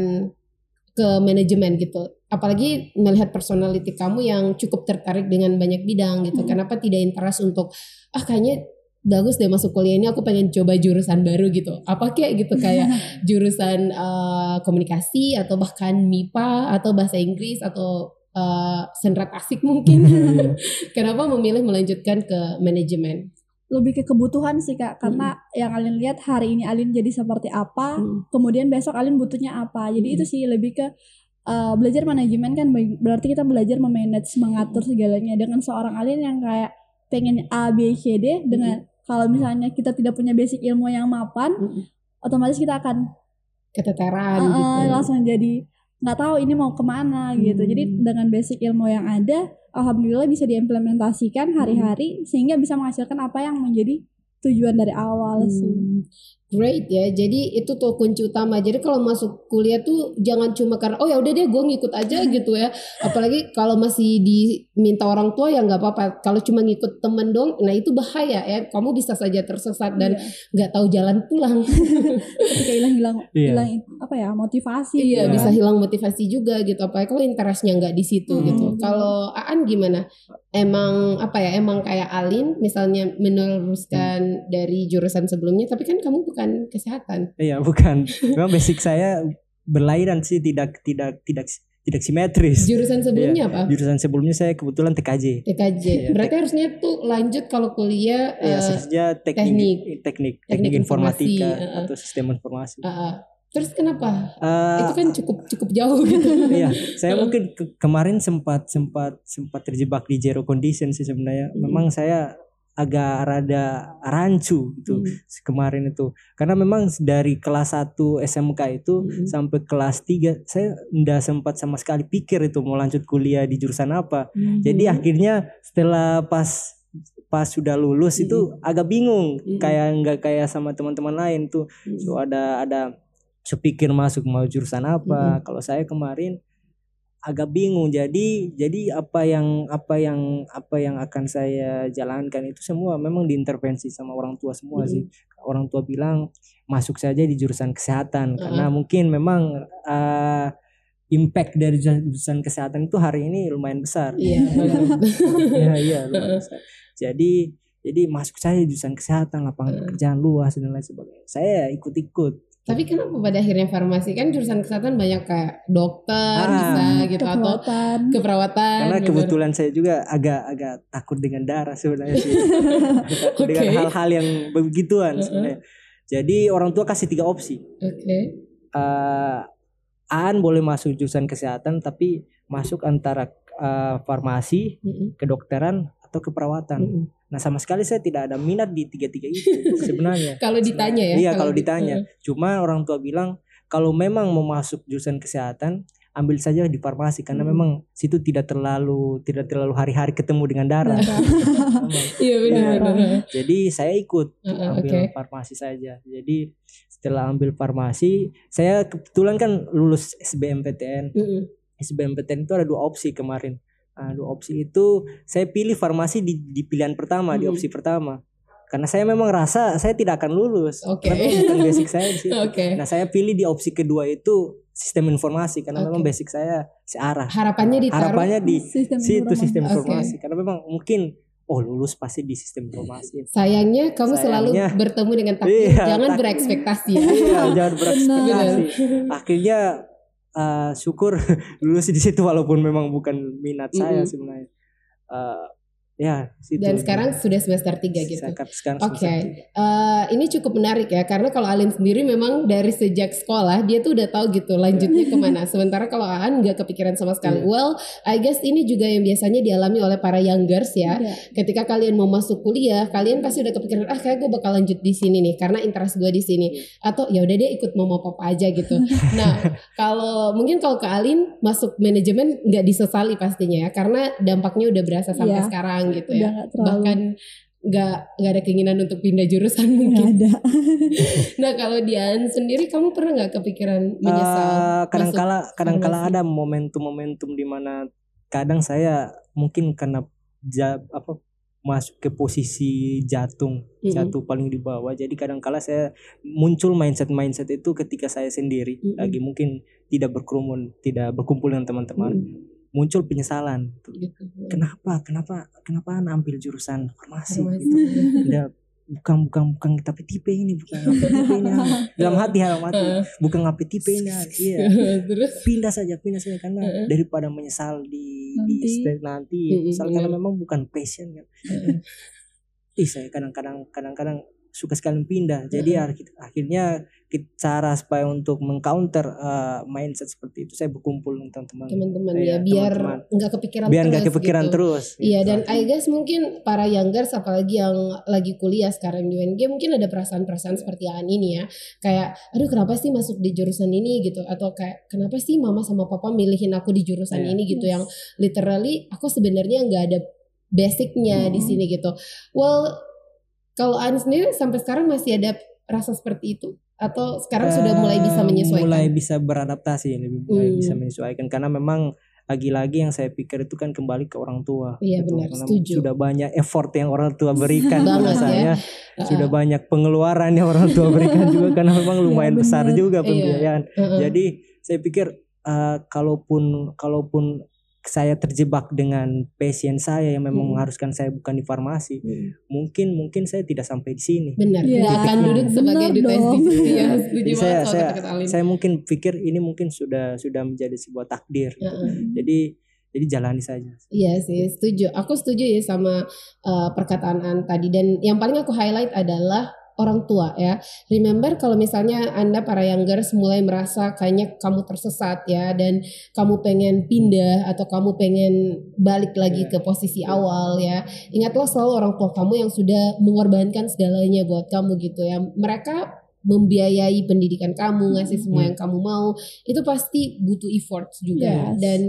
ke manajemen gitu? Apalagi melihat personality kamu yang cukup tertarik dengan banyak bidang gitu. Hmm. Kenapa tidak interest untuk ah kayaknya bagus deh masuk kuliah ini aku pengen coba jurusan baru gitu. Apa kayak gitu kayak jurusan eh, komunikasi atau bahkan MIPA atau bahasa Inggris atau eh, senrat asik mungkin. Kenapa memilih melanjutkan ke manajemen? Lebih ke kebutuhan sih kak karena yang Alin lihat hari ini Alin jadi seperti apa Hmm. kemudian besok Alin butuhnya apa jadi Hmm. itu sih lebih ke uh, belajar manajemen kan ber- berarti kita belajar memanage mengatur segalanya dengan seorang Alin yang kayak pengen A B C D dengan kalau misalnya kita tidak punya basic ilmu yang mapan Hmm. otomatis kita akan Keteteran uh, gitu. langsung jadi nggak tahu ini mau ke mana gitu. Jadi Hmm. dengan basic ilmu yang ada alhamdulillah bisa diimplementasikan hari-hari sehingga bisa menghasilkan apa yang menjadi tujuan dari awal sih. Hmm, Great ya. Jadi itu tuh kunci utama. Jadi kalau masuk kuliah tuh jangan cuma karena oh ya udah deh gue ngikut aja gitu ya. Apalagi kalau masih diminta orang tua ya nggak apa-apa. Kalau cuma ngikut temen dong, nah itu bahaya ya. Kamu bisa saja tersesat dan Iya. nggak tahu jalan pulang. ketika hilang-hilang Iya. hilang apa ya motivasi Iya gitu bisa kan. hilang motivasi juga gitu. Apalagi kalau interestnya nggak di situ Hmm. gitu. Kalau Aan gimana? Emang apa ya? Emang kayak Alin misalnya meneruskan dari jurusan sebelumnya, tapi kan kamu bukan kesehatan. Iya bukan. Memang basic saya berlainan sih tidak tidak tidak tidak simetris. Jurusan sebelumnya apa? Jurusan sebelumnya saya kebetulan TKJ. TKJ. Iya, Berarti harusnya tuh lanjut kalau kuliah eh, seharusnya teknik teknik. teknik teknik, Teknik informasi, informatika uh-uh. atau sistem informasi. eh, eh. terus kenapa? Eh, Itu kan cukup cukup jauh gitu. iya, saya mungkin ke- kemarin sempat sempat sempat terjebak di zero condition sih sebenarnya. Hmm. Memang saya agak rada rancu gitu Hmm. kemarin itu. Karena memang dari kelas 1 SMK itu Hmm. sampai kelas 3 saya nggak sempat sama sekali pikir itu mau lanjut kuliah di jurusan apa. Jadi Hmm. akhirnya setelah pas pas sudah lulus itu agak bingung Mm-mm. kayak nggak kayak sama teman-teman lain tuh Hmm. so ada ada sepikir masuk mau jurusan apa kalau saya kemarin agak bingung jadi jadi apa yang apa yang apa yang akan saya jalankan itu semua memang diintervensi sama orang tua semua Mm. sih orang tua bilang masuk saja di jurusan kesehatan karena Uh-uh. mungkin memang eh, impact dari jurusan kesehatan itu hari ini lumayan besar Iya. Iya iya. Jadi jadi masuk saya jurusan kesehatan lapangan Hmm. pekerjaan luas dan lain sebagainya. Saya ikut-ikut. Tapi kenapa pada akhirnya farmasi kan jurusan kesehatan banyak kayak dokter Ah, bisa gitu atau keperawatan keperawatan. Karena gitu. kebetulan saya juga agak-agak takut dengan darah sebenarnya sih. takut dengan hal-hal yang begituan Uh-uh. sebenarnya. Jadi orang tua kasih tiga opsi. Oke. Eh, Aan boleh masuk jurusan kesehatan tapi masuk antara eh, farmasi, Mm-mm. kedokteran atau keperawatan. Nah sama sekali saya tidak ada minat di tiga-tiga itu sebenarnya. Kalau ditanya ya. Iya kalau di- ditanya. Cuma orang tua bilang kalau memang mau masuk jurusan kesehatan ambil saja di farmasi karena Hmm. memang situ tidak terlalu tidak terlalu hari-hari ketemu dengan darah. Darah. Memang. Iya benar-benar. Jadi saya ikut ambil Oke. farmasi saja. Jadi setelah ambil farmasi, saya kebetulan kan lulus SBMPTN. Mm-mm. SBMPTN itu ada dua opsi kemarin. Nah, dua opsi itu saya pilih farmasi di, di pilihan pertama, di Hmm. opsi pertama. Karena saya memang rasa saya tidak akan lulus. Oke. Karena bukan basic saya di situ. Oke. Nah, saya pilih di opsi kedua itu sistem informasi karena memang Oke. basic saya searah. Harapannya ditaruh Harapannya di Sistem situ informasi. sistem informasi karena memang mungkin oh lulus pasti di sistem informasi. Sayangnya kamu selalu Sayangnya. bertemu dengan takdir. Iya, Jangan takdir. berekspektasi ya. Iya, jangan berekspektasi. Akhirnya eh, syukur lulus di situ walaupun memang bukan minat saya Mm-mm. sebenarnya. Eh, ya, situ. Dan sekarang sudah semester 3 gitu. Sekarang, Oke, semester tiga. Eh, ini cukup menarik ya karena kalau Alin sendiri memang dari sejak sekolah dia tuh udah tahu gitu lanjutnya ke mana. Sementara kalau Aan nggak kepikiran sama sekali. Iya. Well, I guess ini juga yang biasanya dialami oleh para youngers ya. Iya. Ketika kalian mau masuk kuliah, kalian pasti udah kepikiran ah kayak gue bakal lanjut di sini nih karena interest gue di sini. Atau ya udah deh ikut mama papa aja gitu. nah kalau mungkin kalau ke Alin masuk manajemen nggak disesali pastinya ya karena dampaknya udah berasa sampai Iya. sekarang gitu Udah ya nggak terlalu bahkan nggak nggak ada keinginan untuk pindah jurusan nggak mungkin. ada. Nah kalau Dian sendiri kamu pernah nggak kepikiran menyesal? Eh, kadang-kala kadang-kala ada momentum-momentum di mana kadang saya mungkin karena ja- apa masuk ke posisi jatung Mm-mm. jatuh paling di bawah jadi kadang-kala saya muncul mindset mindset itu ketika saya sendiri Mm-mm. lagi mungkin tidak berkerumun tidak berkumpul dengan teman-teman Mm, muncul penyesalan gitu. kenapa? Kenapa? Kenapa anak ambil jurusan farmasi gitu? Tidak, bukan bukan bukan tapi tipe ini bukan tipe ini. Dalam hati dalam hati. Bukan ngapain tipe ini iya. Pindah saja pindah saja. Karena daripada menyesal di di Nanti. step nanti Mm-mm, misal karena benar. memang bukan passion kan. Ih saya kadang-kadang kadang-kadang suka sekali pindah jadi akhir- akhirnya kita cara supaya untuk mengcounter uh, mindset seperti itu saya berkumpul dengan teman-teman teman-teman Iya, ya biar nggak kepikiran biar nggak terus kepikiran gitu. terus Iya gitu. dan I guess mungkin para youngers apalagi yang lagi kuliah sekarang di UNG mungkin ada perasaan-perasaan seperti Aan ini ya kayak aduh kenapa sih masuk di jurusan ini gitu atau kayak kenapa sih mama sama papa milihin aku di jurusan Iya. ini gitu yang literally aku sebenarnya nggak ada basicnya di Hmm. sini gitu. Well kalau Aan sendiri sampai sekarang masih ada rasa seperti itu atau sekarang sudah mulai bisa menyesuaikan? mulai bisa beradaptasi lebih mulai Hmm. bisa menyesuaikan karena memang lagi-lagi yang saya pikir itu kan kembali ke orang tua Iya, gitu. benar, Karena setuju. sudah banyak effort yang orang tua berikan pada ya. saya Uh-uh. sudah banyak pengeluaran yang orang tua berikan juga karena memang lumayan Iya, besar juga Iya. pembiayaan Uh-uh. jadi saya pikir eh, kalaupun kalaupun saya terjebak dengan passion saya yang memang Hmm. mengharuskan saya bukan di farmasi Hmm. mungkin mungkin saya tidak sampai di sini Benar, Iya, nggak akan duduk sebagai benar duta setuju banget saya- saya- saya mungkin pikir ini mungkin sudah sudah menjadi sebuah takdir Heeh. jadi jadi jalani saja Iya sih, setuju. Aku setuju ya sama uh, perkataan An tadi. Dan yang paling aku highlight adalah orang tua ya. Remember kalau misalnya Anda para youngers mulai merasa kayaknya kamu tersesat ya dan kamu pengen pindah atau kamu pengen balik lagi Iya. ke posisi awal ya. Ingatlah selalu orang tua kamu yang sudah mengorbankan segalanya buat kamu gitu ya. Mereka membiayai pendidikan kamu, ngasih semua yang kamu mau, itu pasti butuh effort juga Yes. dan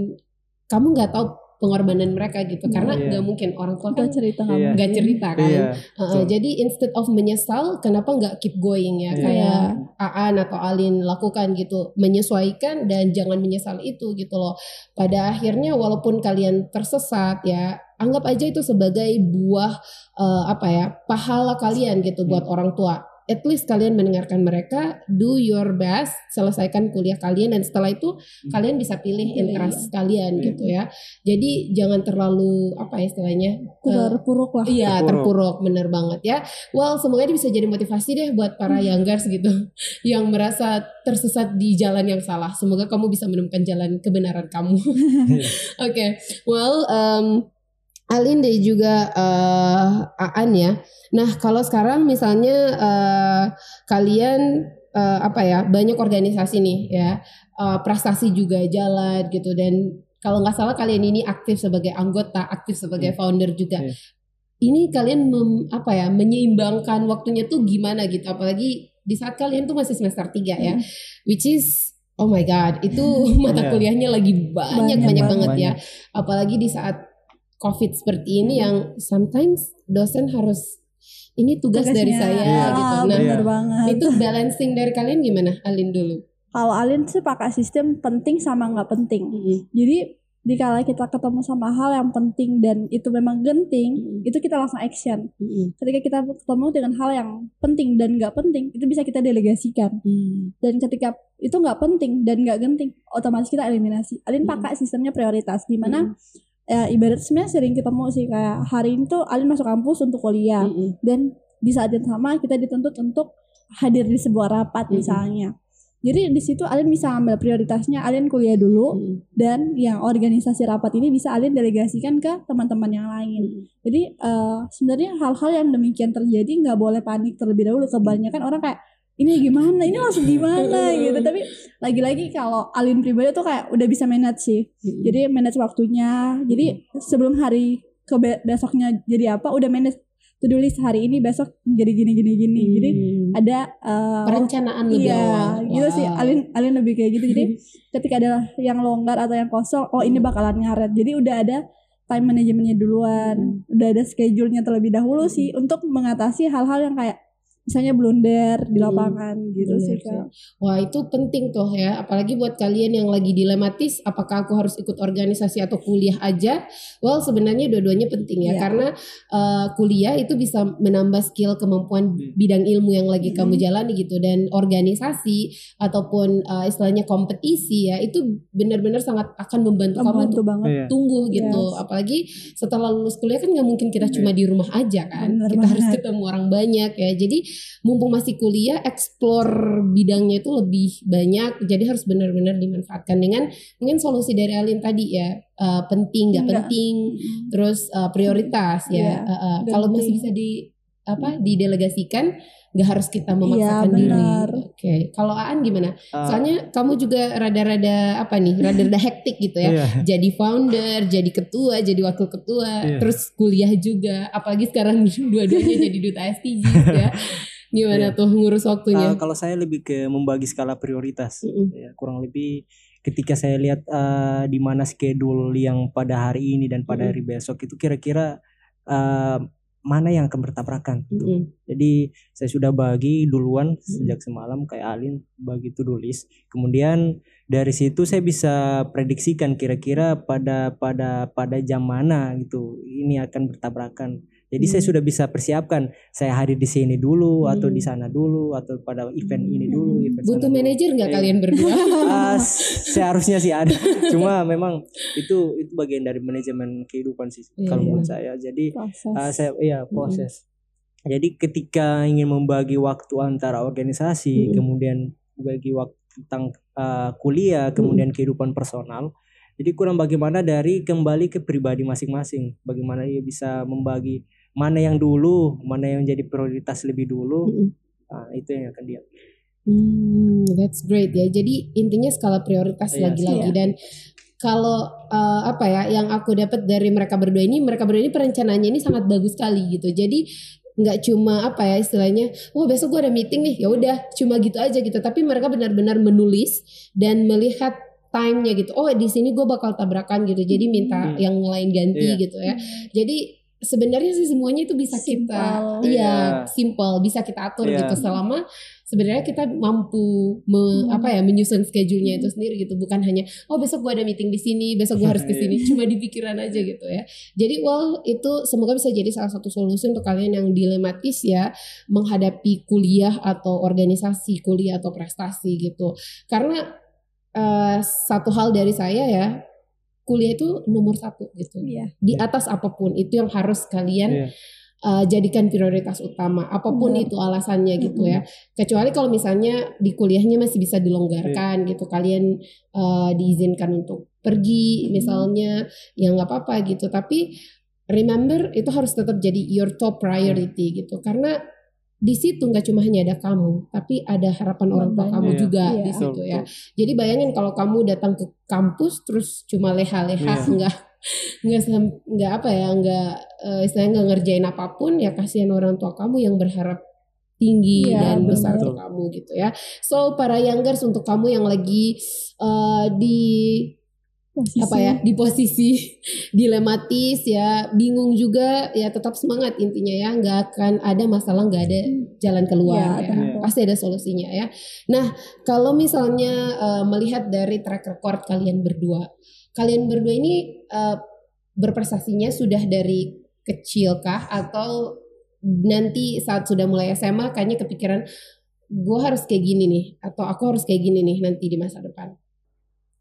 kamu nggak tahu pengorbanan mereka gitu karena Iya. nggak mungkin orang tua kan cerita Iya. nggak cerita kan iya Uh, betul. jadi instead of menyesal kenapa nggak keep going ya Iya. kayak Aan atau Alin lakukan gitu menyesuaikan dan jangan menyesal itu gitu loh pada akhirnya walaupun kalian tersesat ya anggap aja itu sebagai buah uh, apa ya pahala kalian gitu buat Hmm. orang tua at least kalian mendengarkan mereka do your best selesaikan kuliah kalian dan setelah itu Hmm. kalian bisa pilih Pilih, interest kalian Hmm. gitu ya jadi jangan terlalu apa ya istilahnya uh, Terpuruk lah. Iya terpuruk Terpuruk. bener banget ya. Well semoga ini bisa jadi motivasi deh buat para youngers gitu yang merasa tersesat di jalan yang salah. Semoga kamu bisa menemukan jalan kebenaran kamu. Iya. Oke, well um, Alin dan juga eh, Aan ya. Nah kalau sekarang misalnya eh, kalian eh, apa ya banyak organisasi nih ya eh, prestasi juga jalan gitu dan kalau nggak salah kalian ini aktif sebagai anggota, aktif sebagai Iya. founder juga. Iya. ini kalian mem- apa ya menyeimbangkan waktunya tuh gimana gitu apalagi di saat kalian tuh masih semester 3 ya Hmm. which is oh my god itu mata Iya. kuliahnya lagi banyak banyak, Banyak banget ya banget. apalagi di saat covid seperti ini yang sometimes dosen harus ini tugas dari Tugasnya. saya Iya. gitu Ah, nah bener banget. itu balancing dari kalian gimana Alin dulu Kalau Alin sih pakai sistem penting sama nggak penting. Jadi dikala kita ketemu sama hal yang penting dan itu memang genting, Mm-mm. itu kita langsung action. Ketika kita ketemu dengan hal yang penting dan nggak penting, itu bisa kita delegasikan. Dan ketika itu nggak penting dan nggak genting, otomatis kita eliminasi. Alin Mm. pakai sistemnya prioritas, di mana ya, ibarat sebenarnya sering ketemu sih kayak hari ini tuh Alin masuk kampus untuk kuliah dan di saat yang sama kita dituntut untuk hadir di sebuah rapat Mhm. misalnya. Jadi di situ Alin bisa ambil prioritasnya, Alin kuliah dulu dan yang organisasi rapat ini bisa Alin delegasikan ke teman-teman yang lain. Jadi eh, sebenarnya hal-hal yang demikian terjadi nggak boleh panik terlebih dahulu. Kebanyakan orang kayak ini gimana, ini langsung gimana gitu. Tapi lagi-lagi kalau Alin pribadi tuh kayak udah bisa manage sih. Jadi manage waktunya. Jadi sebelum hari ke be- besoknya jadi apa, udah manage to do list hari ini besok jadi gini gini gini. Jadi ada eh, perencanaan lebih Iya, awal gitu sih. Alin Alin lebih kayak gitu. Jadi ketika ada yang longgar atau yang kosong, oh ini bakalan ngaret. Jadi udah ada time manajemennya duluan, udah ada schedule-nya terlebih dahulu sih untuk mengatasi hal-hal yang kayak misalnya blunder di Hmm. lapangan gitu Bener sih kak. Wah itu penting tuh ya, apalagi buat kalian yang lagi dilematis, apakah aku harus ikut organisasi atau kuliah aja? Well sebenarnya dua-duanya penting ya, Iya. karena uh, kuliah itu bisa menambah skill kemampuan Hmm. bidang ilmu yang lagi kamu Mhm. jalani gitu, dan organisasi ataupun uh, istilahnya kompetisi ya, itu benar-benar sangat akan membantu kamu Membantu untuk banget. Iya. tumbuh gitu. Yes. Apalagi setelah lulus kuliah kan nggak mungkin kita cuma di rumah aja kan. Bener kita harus banget. ketemu orang banyak ya. Jadi mumpung masih kuliah, explore bidangnya itu lebih banyak. Jadi harus benar-benar dimanfaatkan dengan mungkin solusi dari Alin tadi ya. eh, penting nggak penting, terus eh, prioritas ya. Iya, Eh, eh, kalau masih bisa di apa didelegasikan nggak harus kita memaksakan Iya, diri. Oke, kalau Aan gimana? Ah, Soalnya kamu juga rada-rada apa nih, rada-rada hektik gitu ya iya. jadi founder, jadi ketua, jadi wakil ketua, Iya. terus kuliah juga, apalagi sekarang dua-duanya jadi duta STG ya. Gimana Iya. tuh ngurus waktunya? Ah, kalau saya lebih ke membagi skala prioritas. Mm-mm. Ya, kurang lebih ketika saya lihat eh, di mana schedule yang pada hari ini dan pada hari besok itu kira-kira mana yang akan bertabrakan. gitu. Mm-mm. Jadi saya sudah bagi duluan sejak semalam kayak Alin bagi to do list. Kemudian dari situ saya bisa prediksikan kira-kira pada pada pada jam mana gitu ini akan bertabrakan. Jadi saya Hmm. sudah bisa persiapkan saya hadir di sini dulu atau Hmm. di sana dulu atau pada event ini dulu. Event sana Butuh manajer nggak Iya. kalian berdua? Ah, seharusnya sih ada. Cuma memang itu itu bagian dari manajemen kehidupan sih Iya, kalau iya. menurut saya. Jadi Proses. Ah, saya iya proses. Jadi ketika ingin membagi waktu antara organisasi, Mm. kemudian bagi waktu tentang ah, kuliah, kemudian kehidupan personal. Jadi kurang bagaimana dari kembali ke pribadi masing-masing. Bagaimana dia bisa membagi mana yang dulu, mana yang jadi prioritas lebih dulu. Mm-mm. Ah, itu yang akan dia. Hmm, that's great ya. Jadi intinya skala prioritas Iya, lagi-lagi iya. dan kalau eh, apa ya yang aku dapat dari mereka berdua ini, mereka berdua ini perencanaannya ini sangat bagus sekali gitu. Jadi nggak cuma apa ya istilahnya, wah besok gue ada meeting nih, ya udah cuma gitu aja gitu. Tapi mereka benar-benar menulis dan melihat time-nya gitu. Oh di sini gue bakal tabrakan gitu. Jadi minta Hmm. yang lain ganti Iya. gitu ya. Jadi sebenarnya sih semuanya itu bisa kita, Simple. iya Iya. simple, bisa kita atur Iya. gitu selama sebenarnya kita mampu me- Hmm. apa ya menyusun schedule-nya itu sendiri gitu bukan hanya oh besok gue ada meeting di sini besok gue harus ke sini cuma di pikiran aja gitu ya jadi well itu semoga bisa jadi salah satu solusi untuk kalian yang dilematis ya menghadapi kuliah atau organisasi kuliah atau prestasi gitu karena eh, satu hal dari saya ya kuliah itu nomor satu gitu Iya. di atas apa pun itu yang harus kalian Iya. uh, jadikan prioritas utama apa pun Benar. itu alasannya gitu ya kecuali kalau misalnya di kuliahnya masih bisa dilonggarkan gitu kalian uh, diizinkan untuk pergi Hmm. misalnya ya nggak apa-apa gitu tapi remember itu harus tetap jadi your top priority gitu karena di situ nggak cuma hanya ada kamu tapi ada harapan orang tua Banyak. kamu Iya. juga Iya. di situ ya jadi bayangin kalau kamu datang ke kampus terus cuma leha-leha Iya. nggak nggak sem- nggak apa ya nggak eh, istilahnya nggak ngerjain apa pun ya kasihan orang tua kamu yang berharap tinggi Iya, dan besar betul. untuk kamu gitu ya so para youngers untuk kamu yang lagi eh, di Posisi. apa ya di posisi dilematis ya bingung juga ya tetap semangat intinya ya nggak akan ada masalah nggak ada jalan keluar Iya, ya. tentu. pasti ada solusinya ya nah kalau misalnya eh, melihat dari track record kalian berdua kalian berdua ini eh, berprestasinya sudah dari kecil kah atau nanti saat sudah mulai SMA kayaknya kepikiran gue harus kayak gini nih atau aku harus kayak gini nih nanti di masa depan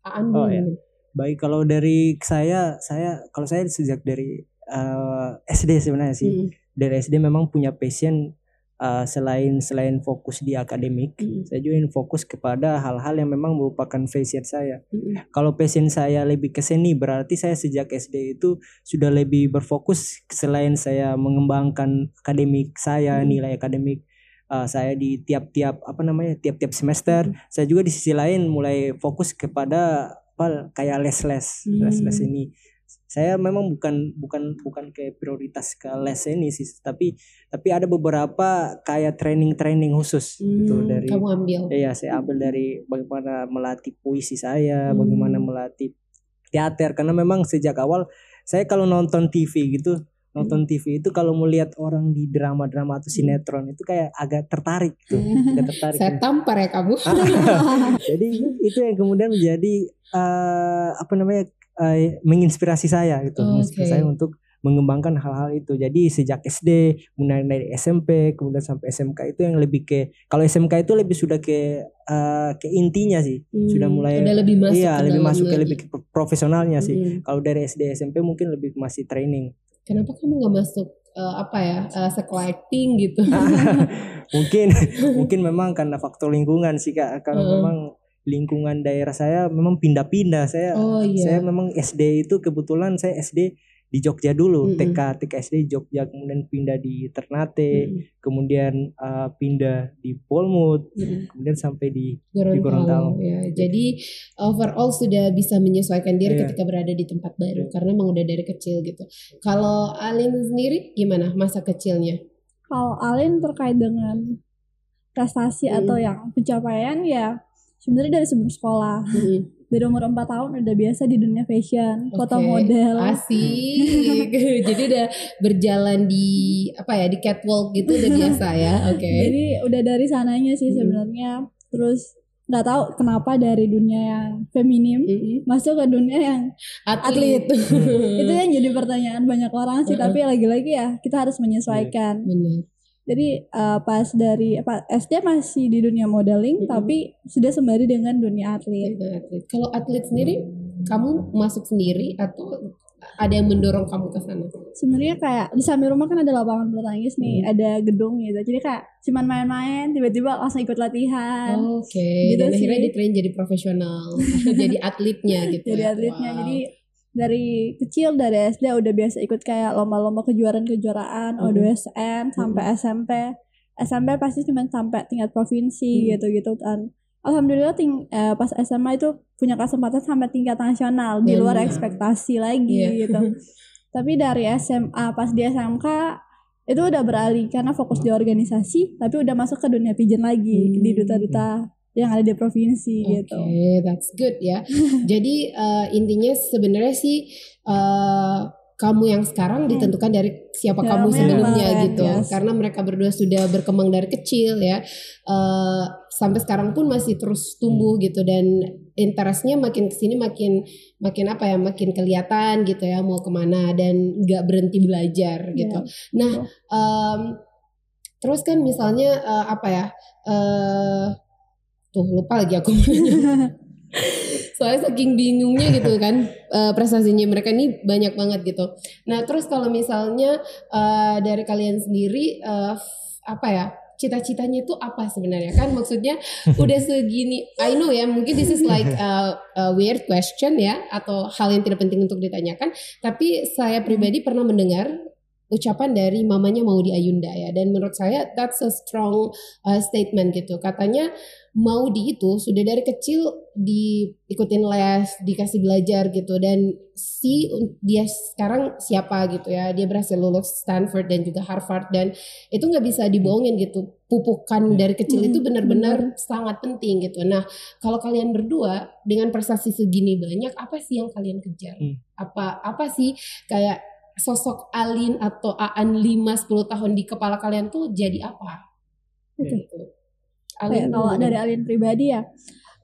Aan Oh, ya. nih. Baik kalau dari saya saya kalau saya sejak dari eh, SD sebenarnya sih. Mm, Dari SD memang punya passion eh, selain selain fokus di akademik, mm, saya juga ingin fokus kepada hal-hal yang memang merupakan passion saya. mm, Kalau passion saya lebih ke seni, berarti saya sejak SD itu sudah lebih berfokus selain saya mengembangkan akademik saya, Hmm. nilai akademik uh, saya di tiap-tiap apa namanya, tiap-tiap semester. Saya juga di sisi lain mulai fokus kepada apa kayak les-les, Hmm. les-les ini. Saya memang bukan bukan bukan kayak prioritas ke les ini sih, tapi tapi ada beberapa kayak training-training khusus gitu Hmm, dari kamu ambil. Iya, saya ambil dari bagaimana melatih puisi saya, Hmm. bagaimana melatih teater karena memang sejak awal saya kalau nonton TV gitu, nonton Hmm. TV itu kalau melihat orang di drama-drama atau sinetron itu kayak agak tertarik gitu, Hmm. agak tertarik. Saya tampar ya kamu. Jadi itu yang kemudian menjadi eh, apa namanya eh, menginspirasi saya gitu, Oh, menginspirasi saya untuk mengembangkan hal-hal itu. Jadi sejak SD, mulai dari SMP, kemudian sampai SMK itu yang lebih ke kalau SMK itu lebih sudah ke eh, ke intinya sih. Sudah Hmm, mulai udah lebih masuk iya, ke lebih masuk ke lagi. lebih ke profesionalnya sih. Hmm. Kalau dari SD SMP mungkin lebih masih training. Kenapa kamu nggak masuk eh, apa ya uh, sekolah acting gitu? mungkin mungkin memang karena faktor lingkungan sih Kak. Kalau Heeh. memang lingkungan daerah saya memang pindah-pindah. Saya Oh saya iya. memang SD itu kebetulan saya SD di Jogja dulu, Mm-mm. TK TK SD di Jogja, kemudian pindah di Ternate, Hmm, kemudian uh, pindah di Polmut, hmm. kemudian sampai di Gorontalo, Gorontalo. ya. Jadi overall sudah bisa menyesuaikan diri Iya. ketika berada di tempat baru karena emang udah dari kecil gitu. Kalau Alin sendiri gimana masa kecilnya? Kalau Alin terkait dengan prestasi Hmm. atau yang pencapaian ya sebenarnya dari sebelum sekolah. Hmm. Dari umur 4 tahun udah biasa di dunia fashion, foto Oke, model. Asik. Jadi udah berjalan di apa ya di catwalk gitu udah biasa ya. Oke. Jadi udah dari sananya sih Hmm. sebenarnya. Terus nggak tahu kenapa dari dunia yang feminim Mm-mm. masuk ke dunia yang Atlet. itu yang jadi pertanyaan banyak orang sih. Heeh. Tapi lagi-lagi ya kita harus menyesuaikan. Benar. Jadi eh, pas dari apa SD masih di dunia modeling Mm-mm. tapi sudah sembari dengan dunia atlet. Atlet. Kalau atlet sendiri kamu masuk sendiri atau ada yang mendorong kamu ke sana? Sebenarnya kayak di samping rumah kan ada lapangan bulu tangkis nih, Hmm. ada gedung gitu. Jadi kayak cuman main-main tiba-tiba langsung ikut latihan. Oke, Gitu dan akhirnya sih. di train jadi profesional, jadi atletnya gitu. Jadi ya. atletnya. Wow. Jadi dari kecil dari SD udah biasa ikut kayak lomba-lomba kejuaraan-kejuaraan Mhm. O2SN sampai SMP. SMP pasti cuma sampai tingkat provinsi Mhm. gitu-gitu kan. Alhamdulillah ting eh, pas SMA itu punya kesempatan sampai tingkat nasional di luar ekspektasi lagi Iya. gitu. Tapi dari SMA pas di SMK itu udah beralih karena fokus di organisasi tapi udah masuk ke dunia pigeon lagi Hmm. di duta-duta yang ada di provinsi Oke, gitu. that's good ya. Jadi eh, intinya sebenarnya sih eh, kamu yang sekarang ditentukan dari siapa Ya, kamu sebelumnya gitu. yes. Karena mereka berdua sudah berkembang dari kecil ya. Eh, sampai sekarang pun masih terus tumbuh gitu dan interestnya makin ke sini makin makin apa ya makin kelihatan gitu ya mau ke mana dan nggak berhenti belajar gitu. Nah, em, terus kan misalnya eh, apa ya? eh tuh lupa lagi aku. Soalnya saking bingungnya gitu kan eh, prestasinya mereka ini banyak banget gitu. Nah terus kalau misalnya eh, dari kalian sendiri f- apa ya cita-citanya itu apa sebenarnya kan maksudnya udah segini I know ya mungkin this is like a, a weird question ya atau hal yang tidak penting untuk ditanyakan tapi saya pribadi pernah mendengar ucapan dari mamanya Maudi Ayunda ya dan menurut saya that's a strong uh, statement gitu katanya mau di itu sudah dari kecil diikutin les, dikasih belajar gitu dan si dia sekarang siapa gitu ya. Dia berhasil lulus Stanford dan juga Harvard dan itu nggak bisa dibohongin gitu. Pupukan dari kecil itu Hmm, benar-benar sangat penting gitu. Nah, kalau kalian berdua dengan prestasi segini banyak, apa sih yang kalian kejar? Hmm. Apa apa sih kayak sosok Alin atau Aan 5 10 tahun di kepala kalian tuh jadi apa? Gitu. Kayak kalau dulu dari. Alin pribadi ya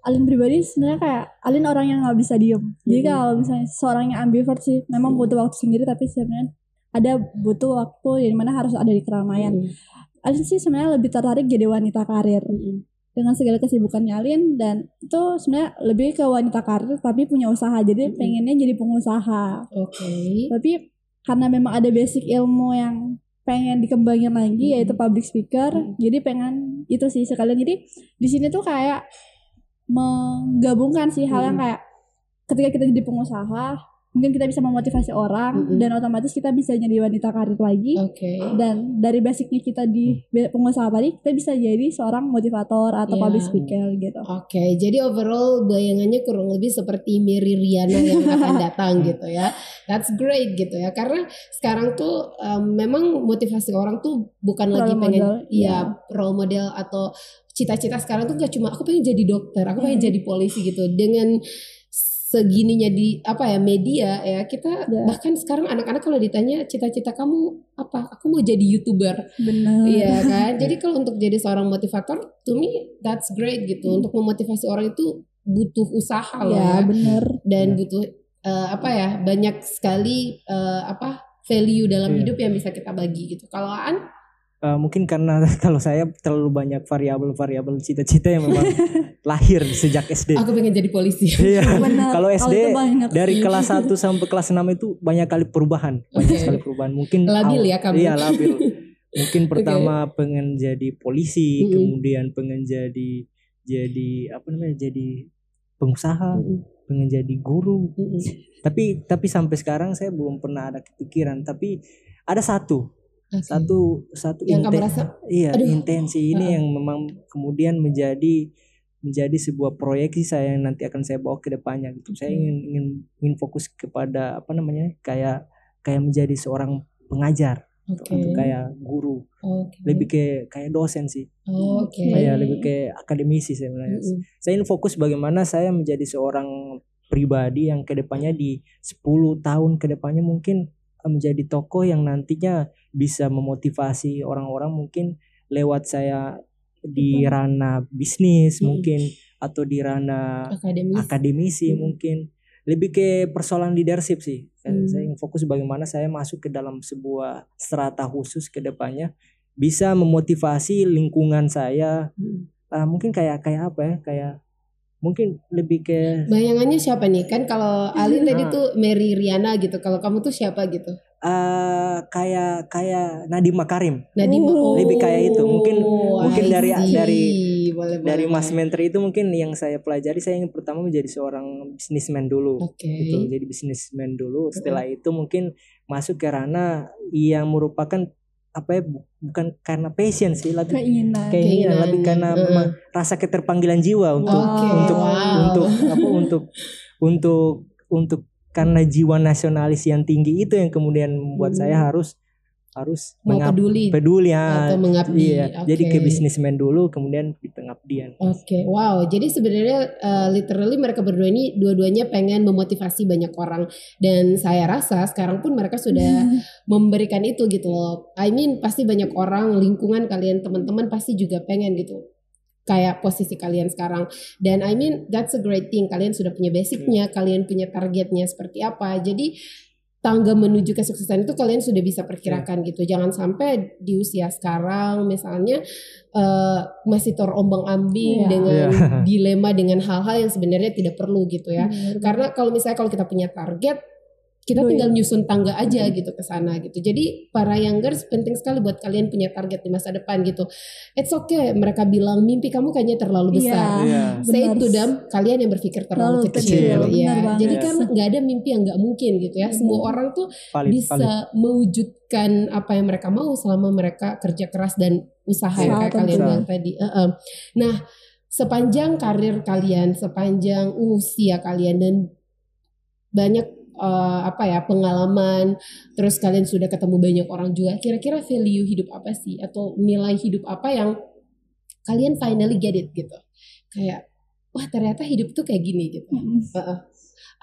Alin pribadi sebenarnya kayak Alin orang yang nggak bisa diem jadi Mhm. kalau misalnya seorang yang ambivert sih memang Mhm. butuh waktu sendiri tapi sebenarnya ada butuh waktu di mana harus ada di keramaian Mm, Alin sih sebenarnya lebih tertarik jadi wanita karir mm, dengan segala kesibukannya Alin dan itu sebenarnya lebih ke wanita karir tapi punya usaha jadi Mhm. pengennya jadi pengusaha Oke. tapi karena memang ada basic ilmu yang pengen dikembangin lagi yaitu public speaker Mhm. jadi pengen itu sih sekalian jadi di sini tuh kayak menggabungkan sih hal yang Mhm. kayak ketika kita jadi pengusaha mungkin kita bisa memotivasi orang Mhm. dan otomatis kita bisa jadi wanita karir lagi Oke. dan dari basicnya kita di pengusaha tadi kita bisa jadi seorang motivator atau Iya. public speaker gitu Oke, jadi overall bayangannya kurang lebih seperti Mary Riana yang akan datang gitu ya. That's great gitu ya. Karena sekarang tuh um, memang motivasi orang tuh bukan lagi Role pengen model, ya role model atau cita-cita sekarang tuh gak cuma aku pengen jadi dokter, aku pengen Hmm. jadi polisi gitu. Dengan segininya di apa ya media ya kita Ya. bahkan sekarang anak-anak kalau ditanya cita-cita kamu apa aku mau jadi youtuber benar Iya kan. Jadi kalau untuk jadi seorang motivator, to me that's great gitu. Hmm. Untuk memotivasi orang itu butuh usaha loh ya ya. benar Dan Ya. butuh eh, apa ya? Banyak sekali eh, apa value dalam Iya. hidup yang bisa kita bagi gitu. Kalau Aan, Eh, mungkin karena kalau saya terlalu banyak variabel-variabel cita-cita yang memang lahir sejak SD. aku pengen jadi polisi. Iya. Kalau SD dari kelas 1 sampai kelas 6 itu banyak kali perubahan, banyak sekali perubahan. Mungkin Labil ya kamu. Iya, labil. Mungkin pertama pengen jadi polisi, Mm-mm. kemudian pengen jadi jadi apa namanya? jadi pengusaha, Mm-mm, pengen jadi guru. mm-mm. Tapi tapi sampai sekarang saya belum pernah ada kepikiran, tapi ada satu Oke. satu satu yang inten- rasa iya Aduh. intensi ini Ha-ha. yang memang kemudian menjadi menjadi sebuah proyeksi saya yang nanti akan saya bawa ke depannya gitu saya Oke. ingin ingin ingin fokus kepada apa namanya kayak kayak menjadi seorang pengajar Oke. untuk kayak guru Oke. lebih ke kayak dosen sih Oke. kayak lebih ke akademisi sebenarnya Mm-mm. saya ingin fokus bagaimana saya menjadi seorang pribadi yang ke depannya di 10 tahun ke depannya mungkin menjadi tokoh yang nantinya bisa memotivasi orang-orang mungkin lewat saya di ranah bisnis Mm-mm. mungkin atau di ranah Akademis. akademisi Mm. mungkin lebih ke persoalan leadership sih Saya- Mm. saya ingin fokus bagaimana saya masuk ke dalam sebuah strata khusus ke depannya bisa memotivasi lingkungan saya Mm. ah, mungkin kayak kayak apa ya kayak mungkin lebih ke Bayangannya siapa nih? Kan kalau Alin tadi Ah. tuh Mary Riana gitu. Kalau kamu tuh siapa gitu? ah, kayak kayak Nadiem Makarim Nadiem Oh. Lebih kayak itu. Mungkin- mungkin I dari- see. dari- boleh, boleh, dari Mas. Menteri itu mungkin yang saya pelajari saya ingin pertama menjadi seorang bisnismen dulu Oke. gitu jadi bisnismen dulu setelah itu mungkin masuk ke ranah yang merupakan apa ya bu- bukan karena passion sih lebih keinginan keinginan Keinginan. lebih karena Heeh. memang rasa keterpanggilan jiwa untuk Oke, untuk wow. untuk apa untuk untuk untuk karena jiwa nasionalis yang tinggi itu yang kemudian membuat Hmm. saya harus harus mau mengab- peduli peduli ya atau mengabdi. iya Oke. jadi ke bisnismen dulu kemudian di pengabdian Oke, wow. Jadi sebenarnya uh, literally mereka berdua ini dua-duanya pengen memotivasi banyak orang dan saya rasa sekarang pun mereka sudah memberikan itu gitu loh. I mean pasti banyak orang lingkungan kalian teman-teman pasti juga pengen gitu kayak posisi kalian sekarang dan I mean that's a great thing kalian sudah punya basicnya kalian punya targetnya seperti apa jadi tangga menuju kesuksesan itu kalian sudah bisa perkirakan gitu jangan sampai di usia sekarang misalnya eh, masih terombang ambing Iya. dengan Iya. dilema dengan hal-hal yang sebenarnya tidak perlu gitu ya Benar. karena kalau misalnya kalau kita punya target kita tinggal nyusun tangga aja gitu ke sana gitu. Jadi para youngers penting sekali buat kalian punya target di masa depan gitu. It's okay mereka bilang mimpi kamu kayaknya terlalu besar. Iya. Say benar. to them kalian yang berpikir terlalu, Terlalu kecil. kecil, Iya. benar banget. Jadi kan nggak ada mimpi yang nggak mungkin gitu ya. Hmm. Semua orang tuh valid bisa valid mewujudkan apa yang mereka mau selama mereka kerja keras dan usaha yang kayak kalian bilang tadi. Uh-uh. Nah, sepanjang karir kalian, sepanjang usia kalian dan banyak eh, apa ya pengalaman, terus kalian sudah ketemu banyak orang juga. Kira-kira value hidup apa sih atau nilai hidup apa yang kalian finally get it gitu? Kayak wah ternyata hidup tuh kayak gini gitu. Mm-mm. Heeh.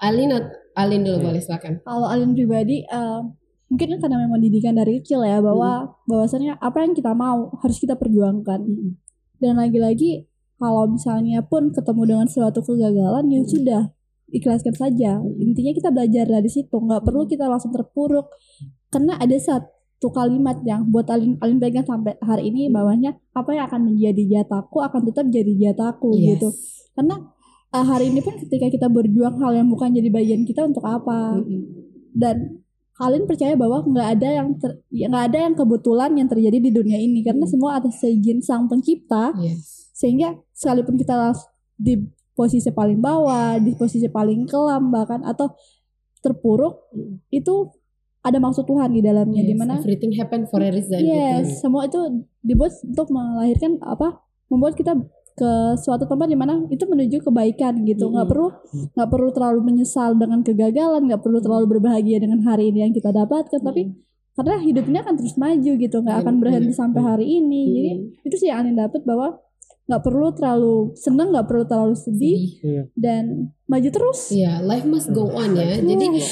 Alin, Alin dulu Hmm. boleh silakan. Kalau Alin pribadi eh, mungkin karena memang didikan dari kecil ya bahwa bahwasannya apa yang kita mau harus kita perjuangkan. Dan lagi-lagi kalau misalnya pun ketemu dengan suatu kegagalan ya sudah ikhlaskan saja. Intinya kita belajar dari situ, nggak perlu kita langsung terpuruk. Karena ada satu kalimat yang buat Alin Alin pegang sampai hari ini bawahnya apa yang akan menjadi jataku akan tetap jadi jataku Yes. gitu. Karena eh, hari ini pun ketika kita berjuang hal yang bukan jadi bagian kita untuk apa Mm-mm. dan kalian percaya bahwa nggak ada yang ya nggak ada yang kebetulan yang terjadi di dunia ini karena semua atas seizin sang pencipta Yes. sehingga sekalipun kita di posisi paling bawah di posisi paling kelam bahkan atau terpuruk itu ada maksud Tuhan di dalamnya Yes, di mana everything happen for a reason yes gitu. semua itu dibuat untuk melahirkan apa membuat kita ke suatu tempat di mana itu menuju kebaikan gitu. Nggak Mm-mm. perlu nggak perlu terlalu menyesal dengan kegagalan nggak perlu terlalu berbahagia dengan hari ini yang kita dapatkan tapi karena hidup ini akan terus maju gitu. Nggak akan Mm, berhenti sampai hari ini. Jadi itu sih yang Anin dapat bahwa nggak perlu terlalu seneng nggak perlu terlalu sedih Iya. dan maju terus Iya, life must go on ya. Jadi Yes.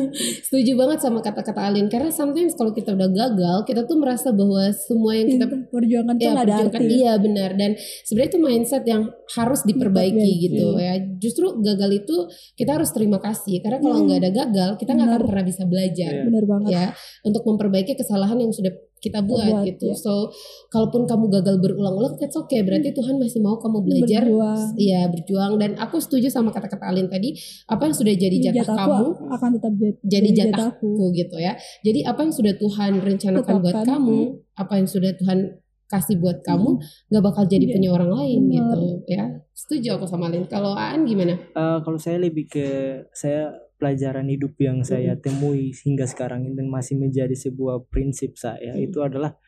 setuju banget sama kata-kata Alin karena sometimes kalau kita udah gagal, kita tuh merasa bahwa semua yang kita perjuangan tuh ya, nggak ada perjuangkan arti iya benar dan sebenarnya itu mindset yang harus diperbaiki gitu ya. Justru gagal itu kita harus terima kasih karena kalau Hmm. nggak ada gagal, kita nggak akan pernah bisa belajar Iya. benar banget ya untuk memperbaiki kesalahan yang sudah kita buat Buat, gitu. ya. So, kalaupun kamu gagal berulang-ulang, that's okay. Berarti Tuhan masih mau kamu belajar, Berjuang. iya berjuang. Dan aku setuju sama kata-kata Alin tadi, apa yang sudah jadi jatah Jatahku kamu, akan tetap jat- jadi jadi jatahku gitu ya. Jadi apa yang sudah Tuhan rencanakan buat Tetapkan. kamu, apa yang sudah Tuhan kasih buat kamu, nggak bakal jadi Iya. punya orang lain Benar. gitu ya. Setuju aku sama Alin. Kalau Aan gimana? Eh, kalau saya lebih ke saya pelajaran hidup yang saya temui hingga sekarang ini dan masih menjadi sebuah prinsip saya Mm. itu adalah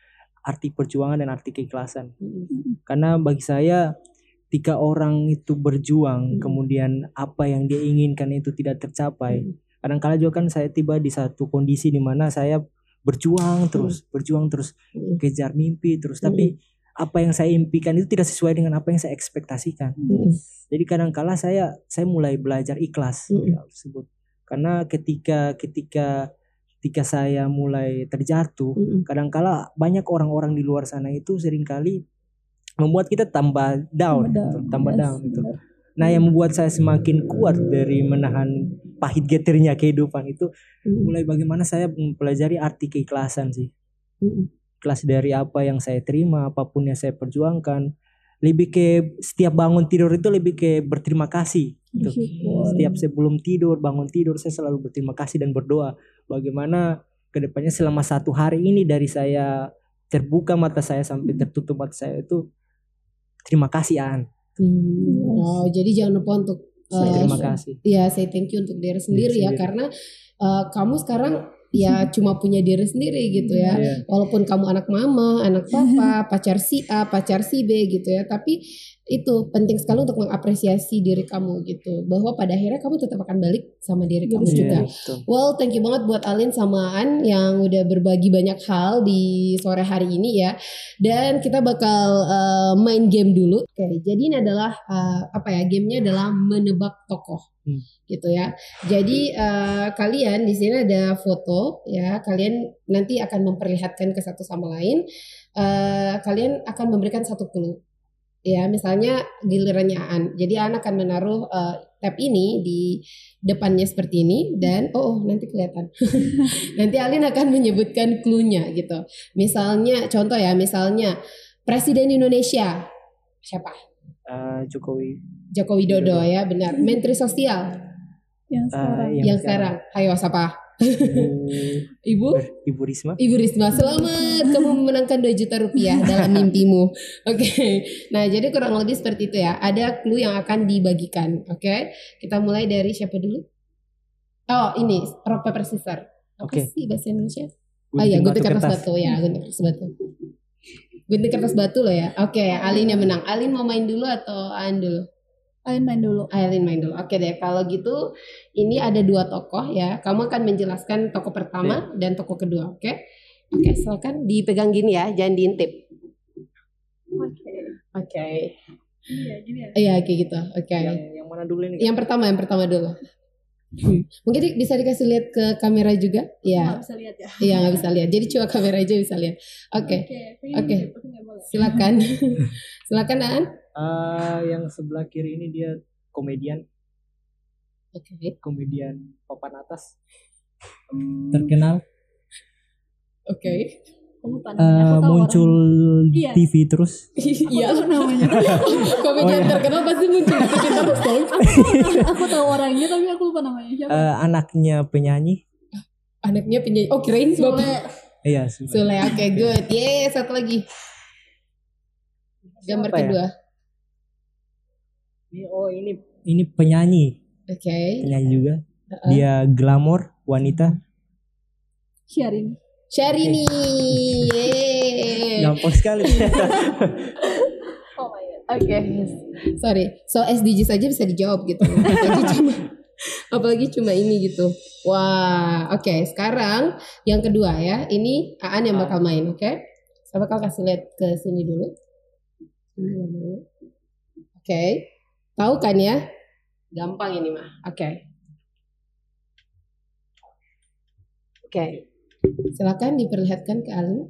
arti perjuangan dan arti keikhlasan. Karena bagi saya ketika orang itu berjuang Mm. kemudian apa yang dia inginkan itu tidak tercapai. Mm. Kadang-kala juga kan saya tiba di satu kondisi di mana saya berjuang terus, berjuang terus, Mm. kejar mimpi terus tapi apa yang saya impikan itu tidak sesuai dengan apa yang saya ekspektasikan. Mm. Jadi kadang-kala saya saya mulai belajar ikhlas Mm. ya, tersebut. Karena ketika ketika ketika saya mulai terjatuh, Mm. kadang-kala banyak orang-orang di luar sana itu sering kali membuat kita tambah down, gitu, tambah Yes, down gitu. benar. Nah, yang membuat saya semakin kuat dari menahan pahit getirnya kehidupan itu Mm. mulai bagaimana saya mempelajari arti keikhlasan sih. Mm. Ikhlas dari apa yang saya terima, apa pun yang saya perjuangkan. Lebih ke setiap bangun tidur itu lebih ke berterima kasih. Gitu. Setiap sebelum tidur, bangun tidur, saya selalu berterima kasih dan berdoa. Bagaimana ke depannya selama satu hari ini dari saya terbuka mata saya sampai tertutup mata saya itu terima kasih An. Hmm. Oh, jadi jangan lupa untuk uh, Terima kasih. ya say thank you untuk diri sendiri ya sendiri. karena uh, kamu sekarang ya cuma punya diri sendiri gitu ya. Iya. Walaupun kamu anak mama, anak papa, pacar si A, pacar si B gitu ya, tapi itu penting sekali untuk mengapresiasi diri kamu gitu. Bahwa pada akhirnya kamu tetap akan balik sama diri kamu Iya. juga. betul. Well, thank you banget buat Alin sama An yang udah berbagi banyak hal di sore hari ini ya. Dan kita bakal uh, main game dulu. Oke, jadi ini adalah uh, apa ya? Gamenya adalah menebak tokoh. Hmm. Gitu ya. Jadi uh, kalian di sini ada foto ya. Kalian nanti akan memperlihatkan ke satu sama lain. Uh, kalian akan memberikan satu clue. Ya, misalnya gilirannya Aan. Jadi Aan akan menaruh uh, tab ini di depannya seperti ini dan oh, oh, nanti kelihatan. nanti Alin akan menyebutkan clue-nya gitu. Misalnya contoh ya, misalnya Presiden Indonesia siapa? Eh, Jokowi Joko Widodo ya, benar. Menteri Sosial yang eh, sekarang yang, sekarang. Ayo siapa? Ibu, Ibu Ibu Risma. Ibu Risma, selamat kamu memenangkan 2 juta rupiah dalam mimpimu. Oke, nah jadi kurang lebih seperti itu ya. Ada clue yang akan dibagikan. Oke, kita mulai dari siapa dulu? Oh ini rock paper scissors. Apa Oke. sih bahasa Indonesia? Oh iya, gunting kertas kertas. batu ya, gunting kertas batu. Gunting kertas batu loh ya. Oke, Alin yang menang. Alin mau main dulu atau Aan dulu? Alin main dulu. Alin main dulu. Oke deh, kalau gitu ini ada dua tokoh ya. Kamu akan menjelaskan tokoh pertama dan tokoh kedua, oke? Oke, silakan dipegang gini ya, jangan diintip. Oke. Oke. Iya, gini ya. Iya, kayak gitu. Oke. Yang, yang mana dulu ini? Yang pertama, yang pertama dulu. Mungkin di- bisa dikasih lihat ke kamera juga? Iya. Nggak bisa lihat ya. Iya, nggak bisa lihat. Jadi cuma kamera aja bisa lihat. Oke. pengen Oke. nggak boleh. Silakan. silakan, Aan. Eh, yang sebelah kiri ini dia komedian, Oke. komedian papan atas. Terkenal Oke. Aku lupa eh, aku muncul orang. di Iya. TV terus. Iya. Aku tahu namanya. Komedian Oh, iya. terkenal pasti muncul di TV terus dong. aku tahu orangnya tapi aku lupa namanya siapa. Eh, anaknya penyanyi. Anaknya penyanyi. Oh, kirain Sule. bapak. Iya, Sule. Sule, oke good. Yeay, satu lagi. Gambar Siapa ya? Ini- Oh, ini ini penyanyi, Oke. penyanyi juga. Heeh. Dia glamor wanita. Syahrini. Yeay. Gampang sekali. Oh my god. Oke. Sorry. So SDGs saja bisa dijawab gitu. Apalagi cuma apalagi cuma ini gitu. Wah, oke. Sekarang yang kedua ya. Ini Aan yang bakal main, oke? Saya bakal kasih lihat ke sini dulu. Sini gambarnya. Tahu kan ya? Gampang ini mah. Oke. Oke. Silakan diperlihatkan ke Alin.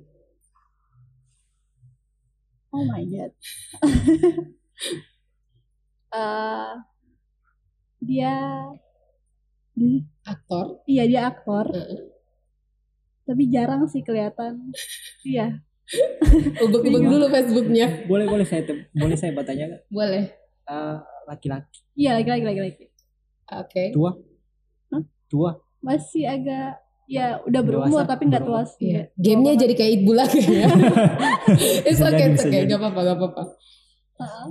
Oh my god. Eh, dia di- Aktor. iya dia aktor Heeh. tapi jarang sih kelihatan. Iya. Ubek-ubek dulu Facebooknya. boleh boleh saya boleh saya bertanya nggak? Boleh. Eh, laki-laki Iya lagi-lagi lagi-lagi. Oke. tua? Hah? Tua? Masih agak ya udah berumur Dewasa, tapi nggak tua sih. Iya. Gamenya jadi kayak It Bulak ya. It's okay, jadi, it's okay. jadi. Gak apa-apa, gak apa-apa. Heeh.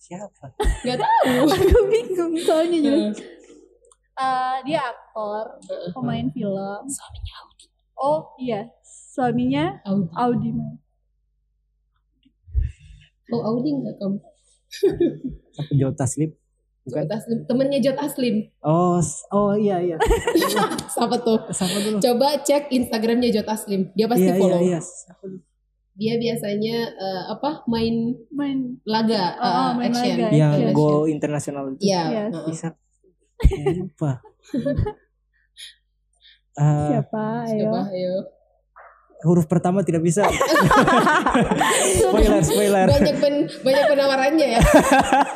Siapa? Gak tahu. Aku bingung soalnya jadi. Heeh. Eh, dia aktor, pemain film. Suaminya Audi. Oh iya, suaminya Audi. Audi. Oh Audi gak kamu? Siapa Joe Taslim? Bukan. Jot Aslim. Temennya Jot Aslim. Oh, oh iya iya. Siapa tuh? Siapa dulu? Coba cek Instagramnya Jot Aslim. Dia pasti iya, iya, follow. iya. Siapa dulu? Dia biasanya eh, apa main Main laga, Oh, oh, eh, main action. laga, Yang Action. go internasional itu. Iya. Yes. heeh. Bisa. Eh, lupa. Eh, siapa? Ayo. Coba ayo. Huruf pertama tidak bisa. spoiler, spoiler. Banyak pen, banyak penawarannya ya.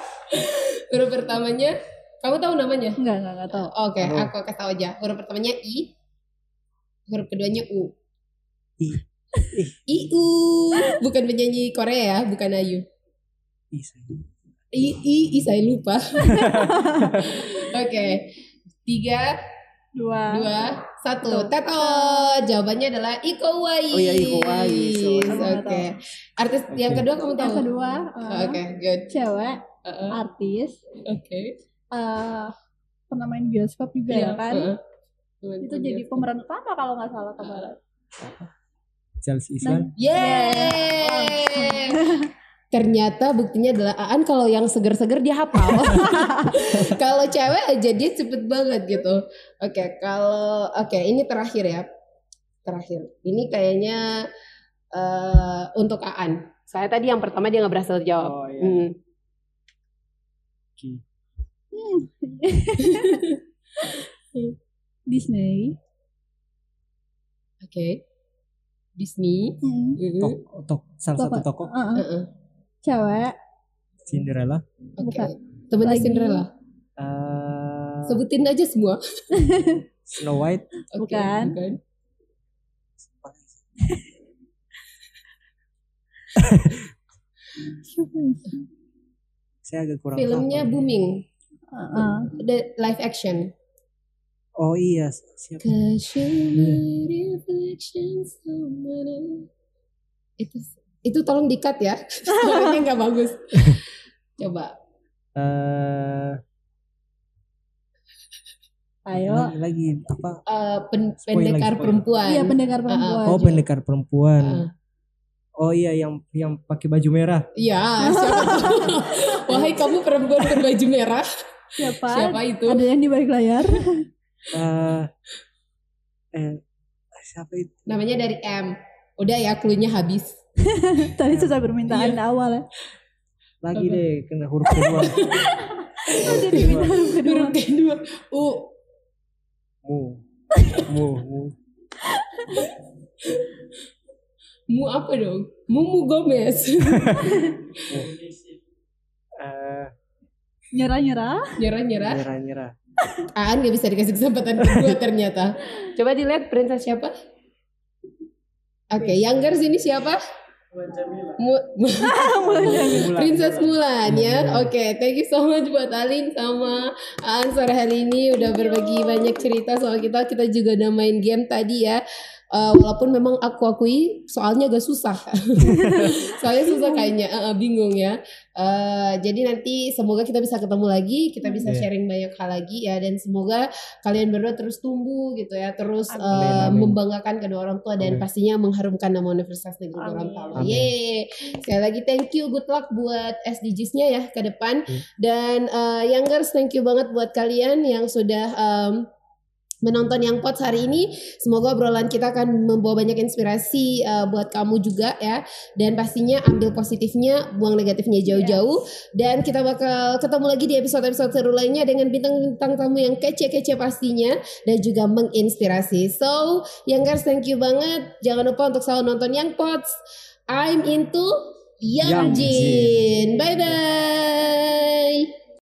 Huruf pertamanya, kamu tahu namanya? Enggak, enggak, enggak tahu. Oke, Tahu. aku kasih tahu aja. Huruf pertamanya I. Huruf keduanya U. I. Ih. I U. Bukan penyanyi Korea ya, bukan Ayu. Bisa. I I, I saya lupa. Oke. Tiga, Dua. dua, satu. Tato. Jawabannya adalah Iko Uwais. Oh iya, Iko Uwais. Oh, iya. Oke. Artis yang Oke. kedua kamu tahu? Yang kedua, Oke, eh, good. cewek, Uh-uh. artis, Oke. eh pernah main bioskop juga Iya, ya kan? uh-uh. Itu jadi pemeran utama kalau nggak salah kemarin. Chelsea Islan. Yeay. Ternyata buktinya adalah Aan kalau yang seger-seger dia hafal. kalau cewek aja dia cepet banget gitu. Oke, kalau oke ini terakhir ya. Terakhir. Ini kayaknya eh untuk Aan. Saya tadi yang pertama dia nggak berhasil jawab. Oh iya. Hmm. Oke. Disney. Oke. Disney. Hmm. Mhm. Tok, tok, salah satu Tokoh. tokoh Heeh. Heeh. Cewek. Cinderella. Oke. Bukan. Temennya Lagi. Cinderella. Eh, Sebutin aja semua. Snow White. Oke, Bukan. bukan. Ya? Saya agak kurang Filmnya booming. Heeh. The live action. Oh iya, siapa? Cause someone Itu itu tolong dikat ya. Suaranya nggak bagus. Coba. Eh, Ayo. lagi, lagi apa? Eh, pen- lagi, pendekar spoil. perempuan. Iya pendekar Ah, perempuan. Oh, pendekar perempuan. Ah. Oh iya yang yang pakai baju merah. Iya, siapa tuh? Wahai kamu perempuan berbaju merah. Siapa? Siapa itu? Ada yang di balik layar. Eh eh siapa itu? Namanya dari M. Udah ya, clue-nya habis. Tadi susah permintaan Iya. awal ya. Lagi deh kena huruf kedua. Jadi diminta huruf kedua. Huruf kedua. U. mu. Mu. Mu. Mu apa dong? Mumu Gomez. Eh Nyerah-nyerah. Nyerah-nyerah. nyerah-nyerah. Aan gak bisa dikasih kesempatan kedua ternyata. Coba dilihat princess siapa? Oke, younger sini siapa? Mu Mulan. Princess Mulan ya. Mulan. Oke, thank you so much buat Alin sama Aan sore hari ini udah berbagi banyak cerita soal kita. Kita juga udah main game tadi ya. Eh, walaupun memang aku akui soalnya agak susah. soalnya susah kayaknya, Eh, eh, bingung ya. Eh, jadi nanti semoga kita bisa ketemu lagi, kita bisa Iya. sharing banyak hal lagi ya dan semoga kalian berdua terus tumbuh gitu ya, terus Amin. eh, Amin, amin. membanggakan kedua orang tua dan Amin. pastinya mengharumkan nama Universitas Negeri Amin. Gorontalo. Yeay. Sekali lagi thank you, good luck buat SDGs-nya ya ke depan. Hmm. Dan uh, Youngers thank you banget buat kalian yang sudah um, menonton yang pots hari ini. Semoga obrolan kita akan membawa banyak inspirasi uh, buat kamu juga ya. Dan pastinya ambil positifnya, buang negatifnya jauh-jauh. Dan kita bakal ketemu lagi di episode-episode seru lainnya dengan bintang-bintang tamu yang kece-kece pastinya dan juga menginspirasi. So, Youngers thank you banget. Jangan lupa untuk selalu nonton Yang Pots. I'm into Young Jin. Bye bye.